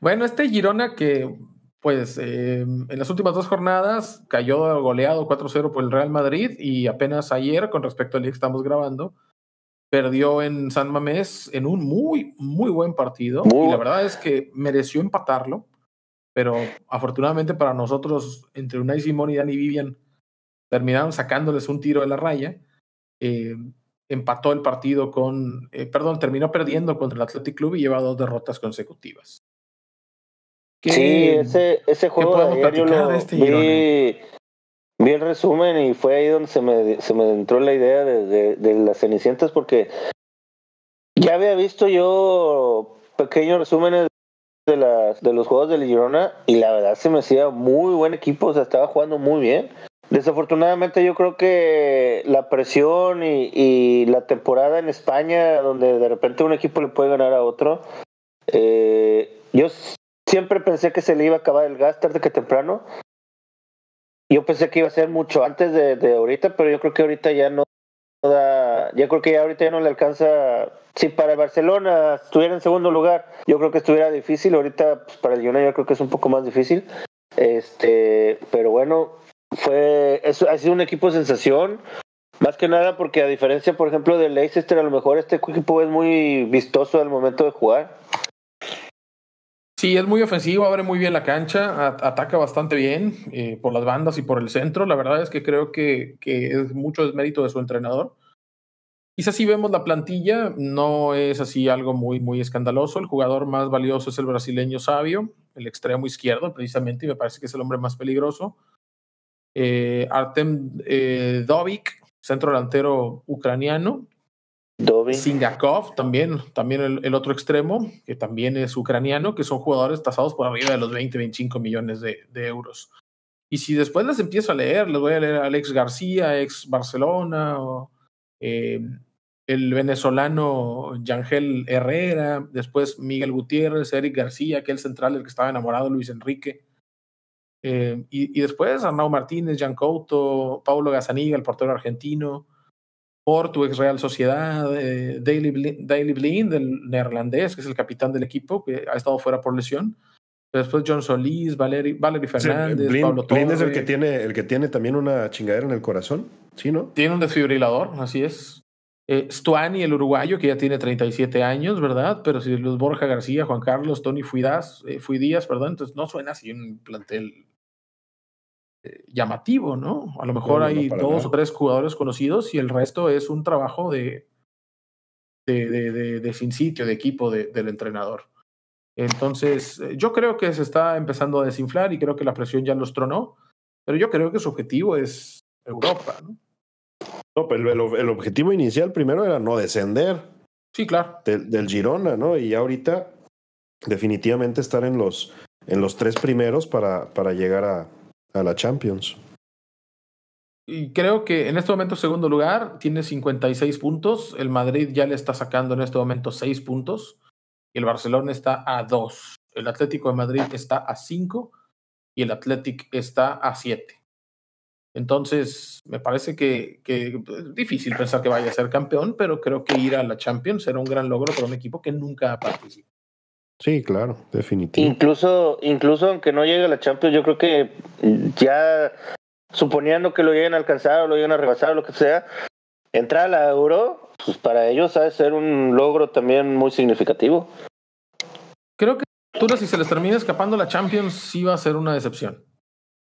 Bueno, este Girona que, pues, eh, en las últimas dos jornadas cayó goleado 4-0 por el Real Madrid y apenas ayer, con respecto al día que estamos grabando, perdió en San Mamés en un muy, muy buen partido. Muy. Y la verdad es que mereció empatarlo, pero afortunadamente para nosotros, entre Unai Simón y Dani Vivian, terminaron sacándoles un tiro de la raya. Eh, empató el partido con, eh, perdón, terminó perdiendo contra el Athletic Club y lleva dos derrotas consecutivas. ¿Qué, sí, ese, ese juego de ayer yo lo de este vi, vi el resumen y fue ahí donde se me, se me entró la idea de, de, las Cenicientas porque ya había visto yo pequeños resúmenes de, las, de los juegos de Girona y la verdad se me hacía muy buen equipo, o sea, estaba jugando muy bien. Desafortunadamente yo creo que la presión y, la temporada en España, donde de repente un equipo le puede ganar a otro, eh, yo siempre pensé que se le iba a acabar el gas tarde que temprano yo pensé que iba a ser mucho antes de, de ahorita, pero yo creo que ahorita ya no da, ya creo que ya ahorita ya no le alcanza. Si para Barcelona estuviera en segundo lugar, yo creo que estuviera difícil. Ahorita pues, para el United yo creo que es un poco más difícil. Este, pero bueno, fue eso ha sido un equipo sensación. Más que nada porque a diferencia, por ejemplo, del Leicester, a lo mejor este equipo es muy vistoso al momento de jugar. Sí, es muy ofensivo, abre muy bien la cancha, ataca bastante bien eh, por las bandas y por el centro. La verdad es que creo que, es mucho mérito de su entrenador. Quizás si vemos la plantilla, no es así algo muy, muy escandaloso. El jugador más valioso es el brasileño Sabio, el extremo izquierdo, precisamente, y me parece que es el hombre más peligroso. Eh, Artem eh, Dovik, centro delantero ucraniano, Singakov, también, también el, otro extremo, que también es ucraniano, que son jugadores tasados por arriba de los 20, 25 millones de, euros. Y si después les empiezo a leer, les voy a leer Alex García, ex Barcelona, o, eh, el venezolano Yangel Herrera, después Miguel Gutiérrez, Eric García, que el central, el que estaba enamorado, Luis Enrique. Eh, y, después Arnau Martínez, Jan Couto, Paulo Gazaniga, el portero argentino, Porto, ex Real Sociedad, eh, Daily, Blind, del neerlandés, que es el capitán del equipo, que ha estado fuera por lesión. Después John Solís, Valery, Fernández, Pablo Torre. Blind es el que, tiene, el que tiene también una chingadera en el corazón, ¿sí, no? Tiene un desfibrilador, así es. Eh, Stuani, el uruguayo, que ya tiene 37 años, ¿verdad? Pero si los Borja García, Juan Carlos, Tony Fuidas, eh, Fuidías, perdón, entonces no suena así un plantel llamativo, ¿no? A lo mejor hay dos o tres jugadores conocidos y el resto es un trabajo de, de, de, de, sin sitio, de equipo del entrenador. Entonces, eh, yo creo que se está empezando a desinflar y creo que la presión ya los tronó, pero yo creo que su objetivo es Europa, ¿no? No, pero el, objetivo inicial primero era no descender. Sí, claro. Del, Girona, ¿no? Y ahorita definitivamente estar en los, en los tres primeros para, para llegar a, a la Champions. Y creo que en este momento, segundo lugar, tiene 56 puntos. El Madrid ya le está sacando en este momento 6 puntos. Y el Barcelona está a 2. El Atlético de Madrid está a 5 y el Atlético está a 7. Entonces, me parece que, que, es difícil pensar que vaya a ser campeón, pero creo que ir a la Champions será un gran logro para un equipo que nunca ha participado. Sí, claro, definitivamente. Incluso, incluso aunque no llegue a la Champions, yo creo que ya suponiendo que lo lleguen a alcanzar o lo lleguen a rebasar o lo que sea, entrar a la Euro, pues para ellos ha de ser un logro también muy significativo. Creo que si se les termina escapando la Champions, sí va a ser una decepción.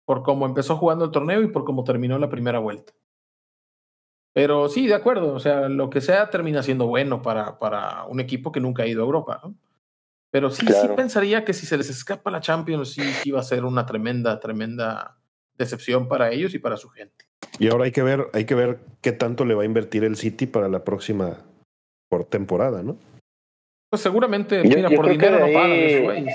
Por cómo empezó jugando el torneo y por cómo terminó la primera vuelta. Pero sí, de acuerdo. O sea, lo que sea termina siendo bueno para, para un equipo que nunca ha ido a Europa. ¿no? Pero sí, sí pensaría que si se les escapa la Champions, sí, sí va a ser una tremenda, tremenda decepción para ellos y para su gente. Y ahora hay que ver, hay que ver qué tanto le va a invertir el City para la próxima por temporada, ¿no? Pues seguramente, mira, por dinero no pagan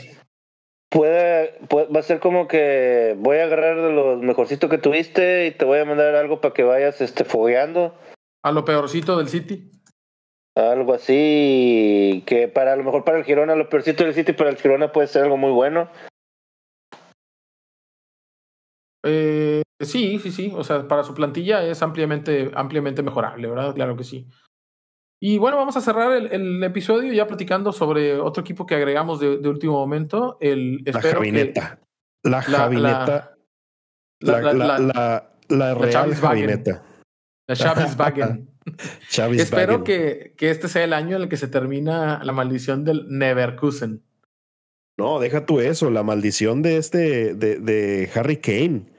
Puede, puede, va a ser como que voy a agarrar de los mejorcitos que tuviste y te voy a mandar algo para que vayas este fogueando. A lo peorcito del City. Algo así que para a lo mejor para el Girona, lo peorcito del City para el Girona puede ser algo muy bueno. Eh, sí, sí, sí. O sea, para su plantilla es ampliamente, ampliamente mejorable, ¿verdad? Claro que sí. Y bueno, vamos a cerrar el, episodio ya platicando sobre otro equipo que agregamos de, último momento. El, la Javineta. la Javineta. La, la, la, la, Real Javineta. La Chavis (laughs) (laughs) Espero que, que, este sea el año en el que se termina la maldición del Neverkusen. No, deja tú eso, la maldición de este, de, de Harry Kane.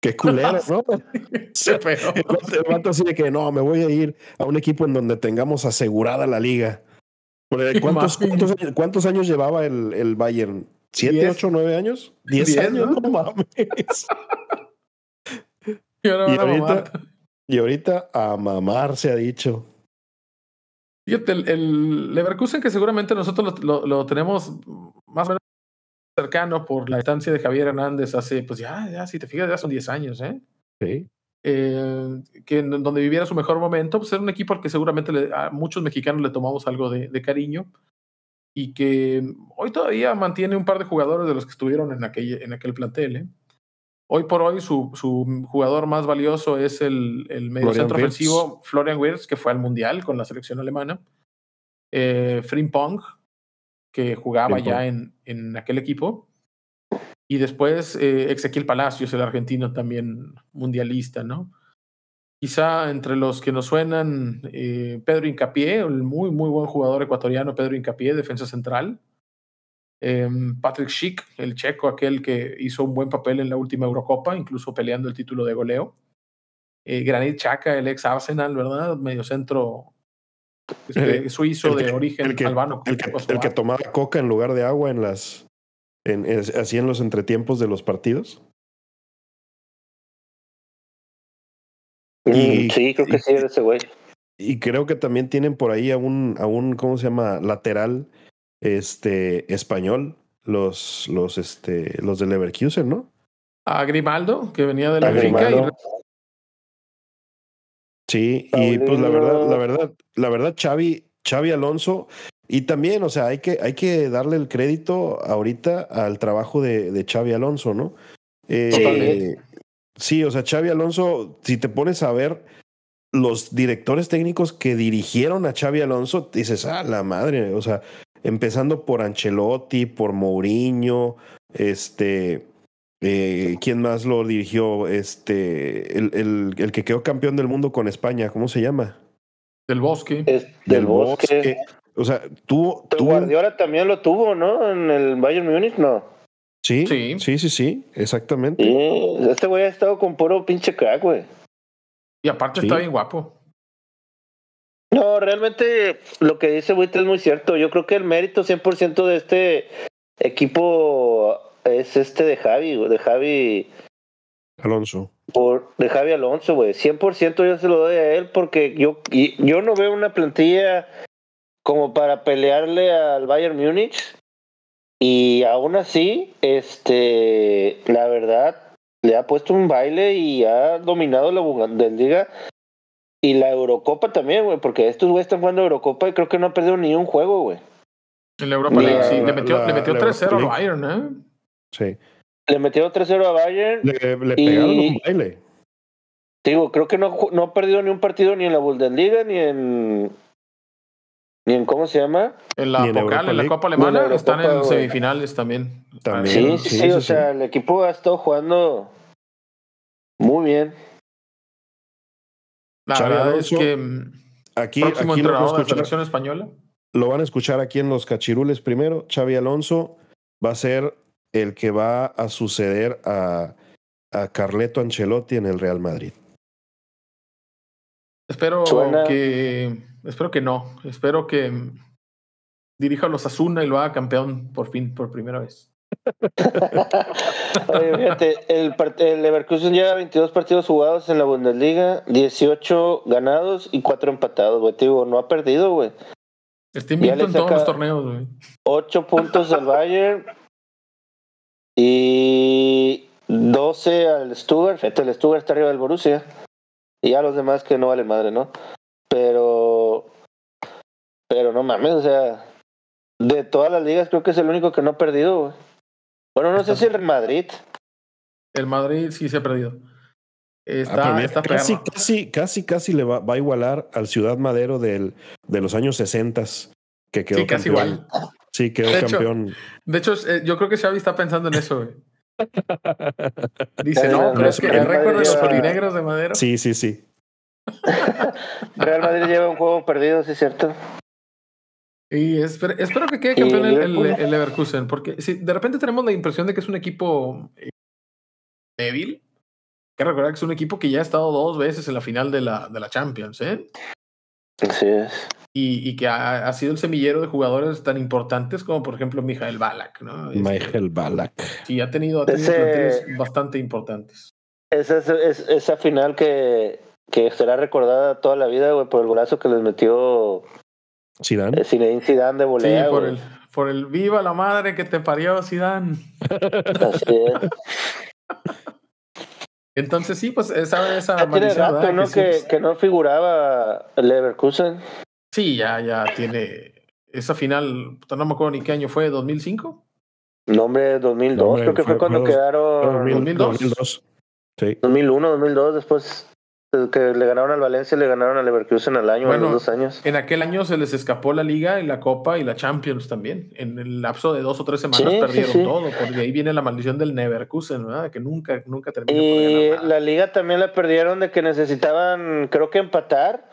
Qué culero, (laughs) ¿no? Se feo. (laughs) El así de que no, me voy a ir a un equipo en donde tengamos asegurada la liga. ¿Cuántos, cuántos, años, llevaba el, el Bayern? ¿Siete, ocho, nueve años? ¿Diez, años? No, mames. y, ahorita, y ahorita a mamar se ha dicho. Fíjate, el, Leverkusen que seguramente nosotros lo, tenemos más o menos cercano por la estancia de Javier Hernández hace, pues ya, ya, si te fijas, ya son 10 años, ¿eh? Sí. Eh, que donde viviera su mejor momento, pues era un equipo al que seguramente a muchos mexicanos le tomamos algo de, cariño y que hoy todavía mantiene un par de jugadores de los que estuvieron en aquel, en aquel plantel. ¿eh? Hoy por hoy su, su, jugador más valioso es el, el mediocentro ofensivo Florian Wirtz, que fue al Mundial con la selección alemana. Eh, Frimpong, que jugaba ya en, en aquel equipo. Y después eh, Ezequiel Palacios, el argentino también mundialista, ¿no? Quizá entre los que nos suenan, eh, Pedro Incapié, el muy, muy buen jugador ecuatoriano, Pedro Incapié, defensa central. Em, Patrick Schick, el checo, aquel que hizo un buen papel en la última Eurocopa, incluso peleando el título de goleo. Eh, Granit Xhaka, el ex Arsenal, ¿verdad? Medio centro este, suizo de origen el que, albano. El el que tomaba coca en lugar de agua en las, en, así en los entretiempos de los partidos. Mm, sí, creo que sí, ese güey. Y creo que también tienen por ahí a un, a un ¿cómo se llama? Lateral este, español, los, los, este, los de Leverkusen, ¿no? A Grimaldo, que venía de la Benfica. Y... Sí, y pues la verdad, la verdad, la verdad, Xavi, Xavi Alonso y también, o sea, hay que, hay que darle el crédito ahorita al trabajo de, de Xavi Alonso, ¿no? Eh, sí, o sea, Xavi Alonso, si te pones a ver los directores técnicos que dirigieron a Xavi Alonso, dices, ah, la madre, o sea, empezando por Ancelotti, por Mourinho, este, eh, ¿quién más lo dirigió? Este, el, el, el, que quedó campeón del mundo con España, ¿cómo se llama? Del Bosque. del, bosque. O sea, tuvo. Pero Guardiola también lo tuvo, ¿no? En el Bayern Múnich, no. Sí, sí, sí, sí, sí exactamente. este güey ha estado con puro pinche crack, güey. Y aparte está bien guapo. Realmente lo que dice Witt es muy cierto. Yo creo que el mérito 100% de este equipo es este de Javi, de Javi Alonso. Por, de Javi Alonso, güey. 100% yo se lo doy a él porque yo, yo no veo una plantilla como para pelearle al Bayern Múnich. Y aún así, este, la verdad, le ha puesto un baile y ha dominado la Bundesliga y la Eurocopa también, güey, porque estos güeyes están jugando Eurocopa y creo que no han perdido ni un juego, güey. En la Europa League, sí. Le metió, le metió 3-0 al Bayern, ¿eh? Sí. Le metió 3-0 a Bayern. Le, le pegaron un baile. Digo, creo que no, no ha perdido ni un partido ni en la Bundesliga ni en ni en cómo se llama. En la Pocal, en, la Copa Alemana, están en semifinales también. también. Sí, sí, o sea, el equipo ha estado jugando muy bien. La verdad es que aquí, aquí entrenador de la selección española. Lo van a escuchar aquí en los cachirules primero. Xavi Alonso va a ser el que va a suceder a, a Carleto Ancelotti en el Real Madrid. Espero que espero que no. Espero que dirija a los Asuna y lo haga campeón por fin, por primera vez. Oye, fíjate, el, el, Leverkusen lleva 22 partidos jugados en la Bundesliga, 18 ganados y 4 empatados, güey. Te digo, no ha perdido, güey. Está invicto en todos los torneos, güey. 8 puntos al Bayern y 12 al Stuttgart. Fíjate, el Stuttgart está arriba del Borussia. Y ya los demás que no valen madre, ¿no? Pero. Pero no mames, o sea. De todas las ligas, creo que es el único que no ha perdido, güey. Bueno, no sé si el Madrid. El Madrid sí se ha perdido. Está, ah, está casi, casi, casi, casi le va, va, a igualar al Ciudad Madero del, de los años 60 que quedó sí, casi igual. Sí, quedó campeón. de hecho, eh, yo creo que Xavi está pensando en eso, güey. Dice, (laughs) no, pero es que el récord de los polinegros de Madero. Sí, sí, sí. (laughs) Real Madrid lleva un juego perdido, sí es cierto. Y espero, espero que quede campeón el, el, Leverkusen, porque si de repente tenemos la impresión de que es un equipo eh, débil, que recordar que es un equipo que ya ha estado dos veces en la final de la, de la Champions, ¿eh? Así es. Y, y que ha, ha, sido el semillero de jugadores tan importantes como, por ejemplo, Mijael Balak, ¿no? Mijael Balak. Sí, ha tenido, ha tenido Ese... bastante importantes. esa, es, esa final que, que será recordada toda la vida, güey, por el golazo que les metió Zidane. eh, Zinedine Zidane de Sí, volea, por güey. el, por el viva la madre que te parió, Zidane. Así es. (laughs) Entonces sí, pues esa, esa tiene maldición, rato. ¿no? sí, Que, pues, que no figuraba Leverkusen. sí, ya, ya tiene esa final, no me acuerdo ni qué año fue, ¿2005? Nombre 2002, No, hombre, creo que fue, fue- cuando fue quedaron 2002. 2002. Sí. 2001, 2002, después de que le ganaron al Valencia, le ganaron al Leverkusen al año, Bueno, a los dos años. En aquel año se les escapó la Liga y la Copa y la Champions también. En el lapso de dos o tres semanas Sí, perdieron sí. todo, porque ahí viene la maldición del Neverkusen, ¿verdad? Que nunca, nunca termina por Y ganar nada. la liga también la perdieron de que necesitaban, creo que empatar.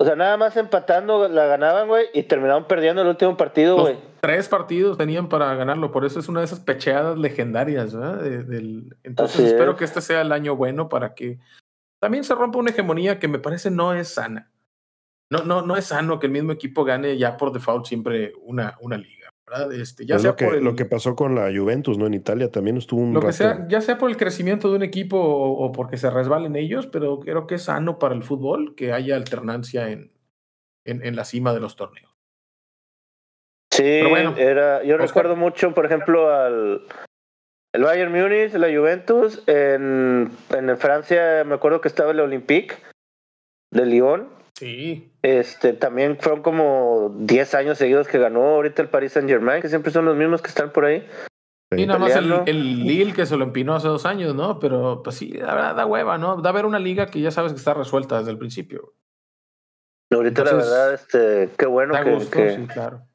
O sea, nada más empatando la ganaban, güey, y terminaron perdiendo el último partido, güey. tres partidos tenían para ganarlo, por eso es una de esas pecheadas legendarias, ¿verdad? De- del- entonces Así espero es. que este sea el año bueno para que también se rompa una hegemonía que me parece no es sana. No, no, no es sano que el mismo equipo gane ya por default siempre una, una liga, ¿verdad? Este, ya es sea lo que, por el, lo que pasó con la Juventus, ¿no? En Italia también estuvo un lo que rato. sea, ya sea por el crecimiento de un equipo o, o porque se resbalen ellos, pero creo que es sano para el fútbol que haya alternancia en, en, en la cima de los torneos. Sí, bueno, era, yo Oscar. recuerdo mucho, por ejemplo, al el Bayern Múnich, la Juventus, en, en Francia me acuerdo que estaba el Olympique de Lyon. Sí, Este, también fueron como 10 años seguidos que ganó ahorita el Paris Saint Germain, que siempre son los mismos que están por ahí. Y nada más el, Lille que se lo empinó hace dos años, ¿no? Pero pues sí, la verdad da hueva, ¿no? Da a ver una liga que ya sabes que está resuelta desde el principio. Ahorita Entonces, la verdad, este, qué bueno Da que, gusto, que- sí, claro.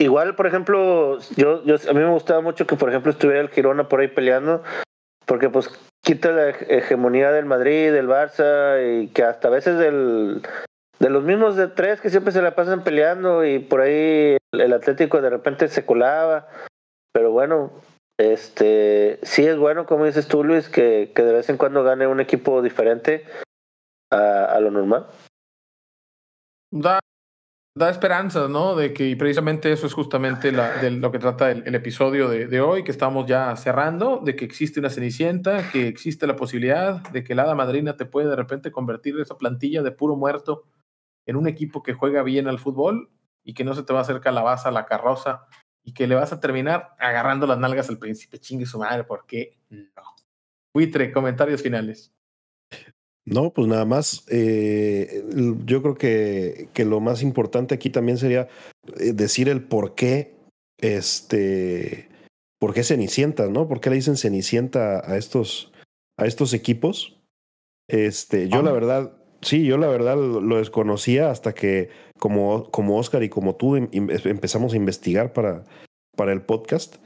Igual, por ejemplo, yo, yo a mí me gustaba mucho que, por ejemplo, estuviera el Girona por ahí peleando, porque pues quita la hege- hegemonía del Madrid, del Barça, y que hasta a veces del, de los mismos de tres que siempre se la pasan peleando, y por ahí el, Atlético de repente se colaba. Pero bueno, este sí es bueno, como dices tú, Luis, que, que de vez en cuando gane un equipo diferente a, a lo normal. Da, da esperanzas, ¿no? De que y precisamente eso es justamente la, lo que trata el, episodio de, hoy, que estamos ya cerrando, de que existe una cenicienta, que existe la posibilidad de que el hada madrina te puede de repente convertir esa plantilla de puro muerto en un equipo que juega bien al fútbol y que no se te va a hacer calabaza a la carroza y que le vas a terminar agarrando las nalgas al príncipe. Chingue su madre, ¿por qué? No. Comentarios finales. No, pues nada más. eh, yo creo que, que lo más importante aquí también sería eh, decir el por qué, este, por qué Cenicienta, ¿no? ¿Por qué le dicen Cenicienta a estos, a estos equipos? Este, yo la Ah. verdad, sí, yo la verdad lo, lo desconocía hasta que, como, como Oscar y como tú, em- em- empezamos a investigar para, para el podcast.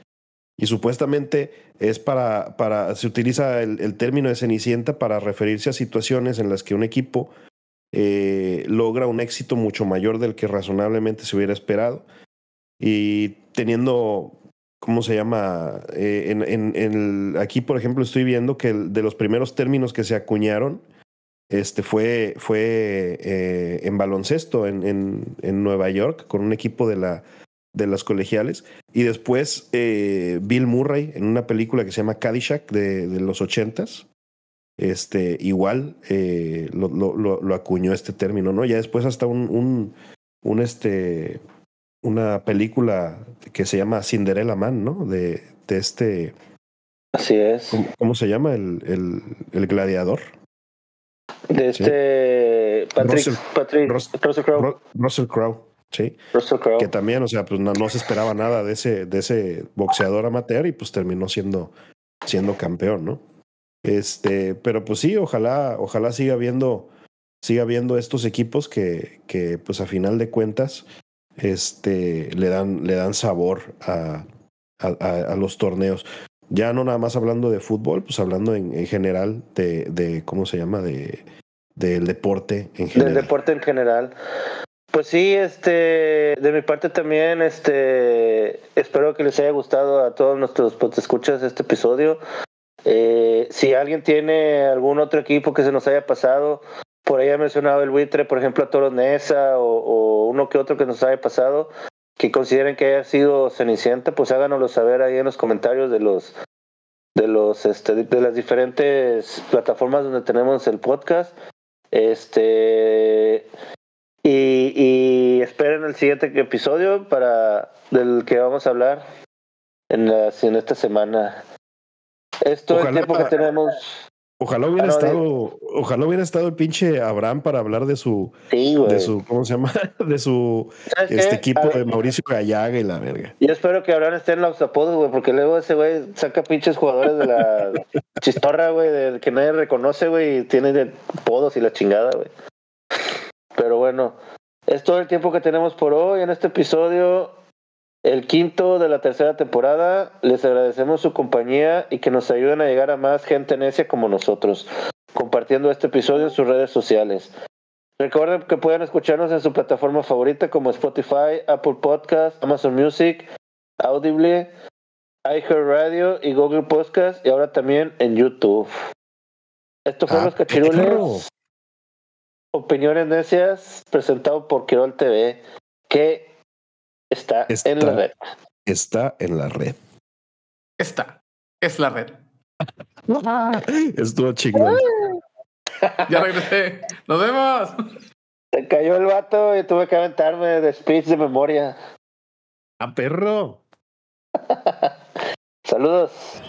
Y supuestamente es para, para se utiliza el, el término de cenicienta para referirse a situaciones en las que un equipo eh, logra un éxito mucho mayor del que razonablemente se hubiera esperado. Y teniendo, ¿cómo se llama? Eh, en, en, el- aquí, por ejemplo, estoy viendo que el- de los primeros términos que se acuñaron este, fue, fue eh, en baloncesto en, en Nueva York con un equipo de la de las colegiales. Y después eh, Bill Murray en una película que se llama Caddyshack de, de los ochentas. Este, igual eh, lo, lo, lo, lo acuñó este término, ¿no? Ya después hasta un, un, un este, una película que se llama Cinderella Man, ¿no? De, de este, Así es. ¿cómo, cómo se llama? El, el, el gladiador. De Sí. este Patrick, Russell- Patrick Rus- Russell Crowe. Ru- Russell Crowe, sí. Que también, o sea, pues no, no se esperaba nada de ese, de ese boxeador amateur y pues terminó siendo, siendo campeón, ¿no? Este, pero pues sí, ojalá, ojalá siga viendo, siga viendo estos equipos que, que pues a final de cuentas, este, le dan, le dan sabor a, a, a- los torneos. Ya no nada más hablando de fútbol, pues hablando en, en general de, de, ¿cómo se llama? De, del deporte en del general. deporte en general. Pues sí, este, de mi parte también, este, espero que les haya gustado a todos nuestros escuchas este episodio. Eh, si alguien tiene algún otro equipo que se nos haya pasado, por ahí ha mencionado el buitre, por ejemplo, a Toros Nesa o, o uno que otro que nos haya pasado, que consideren que haya sido Cenicienta, pues háganoslo saber ahí en los comentarios de los de los este de las diferentes plataformas donde tenemos el podcast. Este y, y esperen el siguiente episodio para del que vamos a hablar en, en esta semana. Esto es el tiempo que tenemos. Ojalá hubiera estado, ojalá hubiera estado el pinche Abraham para hablar de su, de su, ¿cómo se llama? (laughs) De su este equipo de Mauricio Gallaga y la verga. Yo espero que Abraham esté en los apodos, güey, porque luego ese güey saca pinches jugadores de la (laughs) chistorra, güey, del que nadie reconoce, güey, y tiene apodos y la chingada, güey. Pero bueno, es todo el tiempo que tenemos por hoy en este episodio el quinto de la tercera temporada. Les agradecemos su compañía y que nos ayuden a llegar a más gente necia como nosotros, compartiendo este episodio en sus redes sociales. Recuerden que pueden escucharnos en su plataforma favorita como Spotify, Apple Podcast, Amazon Music, Audible, iHeartRadio y Google Podcast y ahora también en YouTube. Esto fue ah, Los Cachirules. Opiniones necias presentado por Quirol TV. Que Está, en la red. Está en la red. Está. Es la red. (laughs) Estuvo chingón. (laughs) ya regresé. Nos vemos. Se cayó el vato y tuve que aventarme de speech de memoria. A perro. (laughs) Saludos.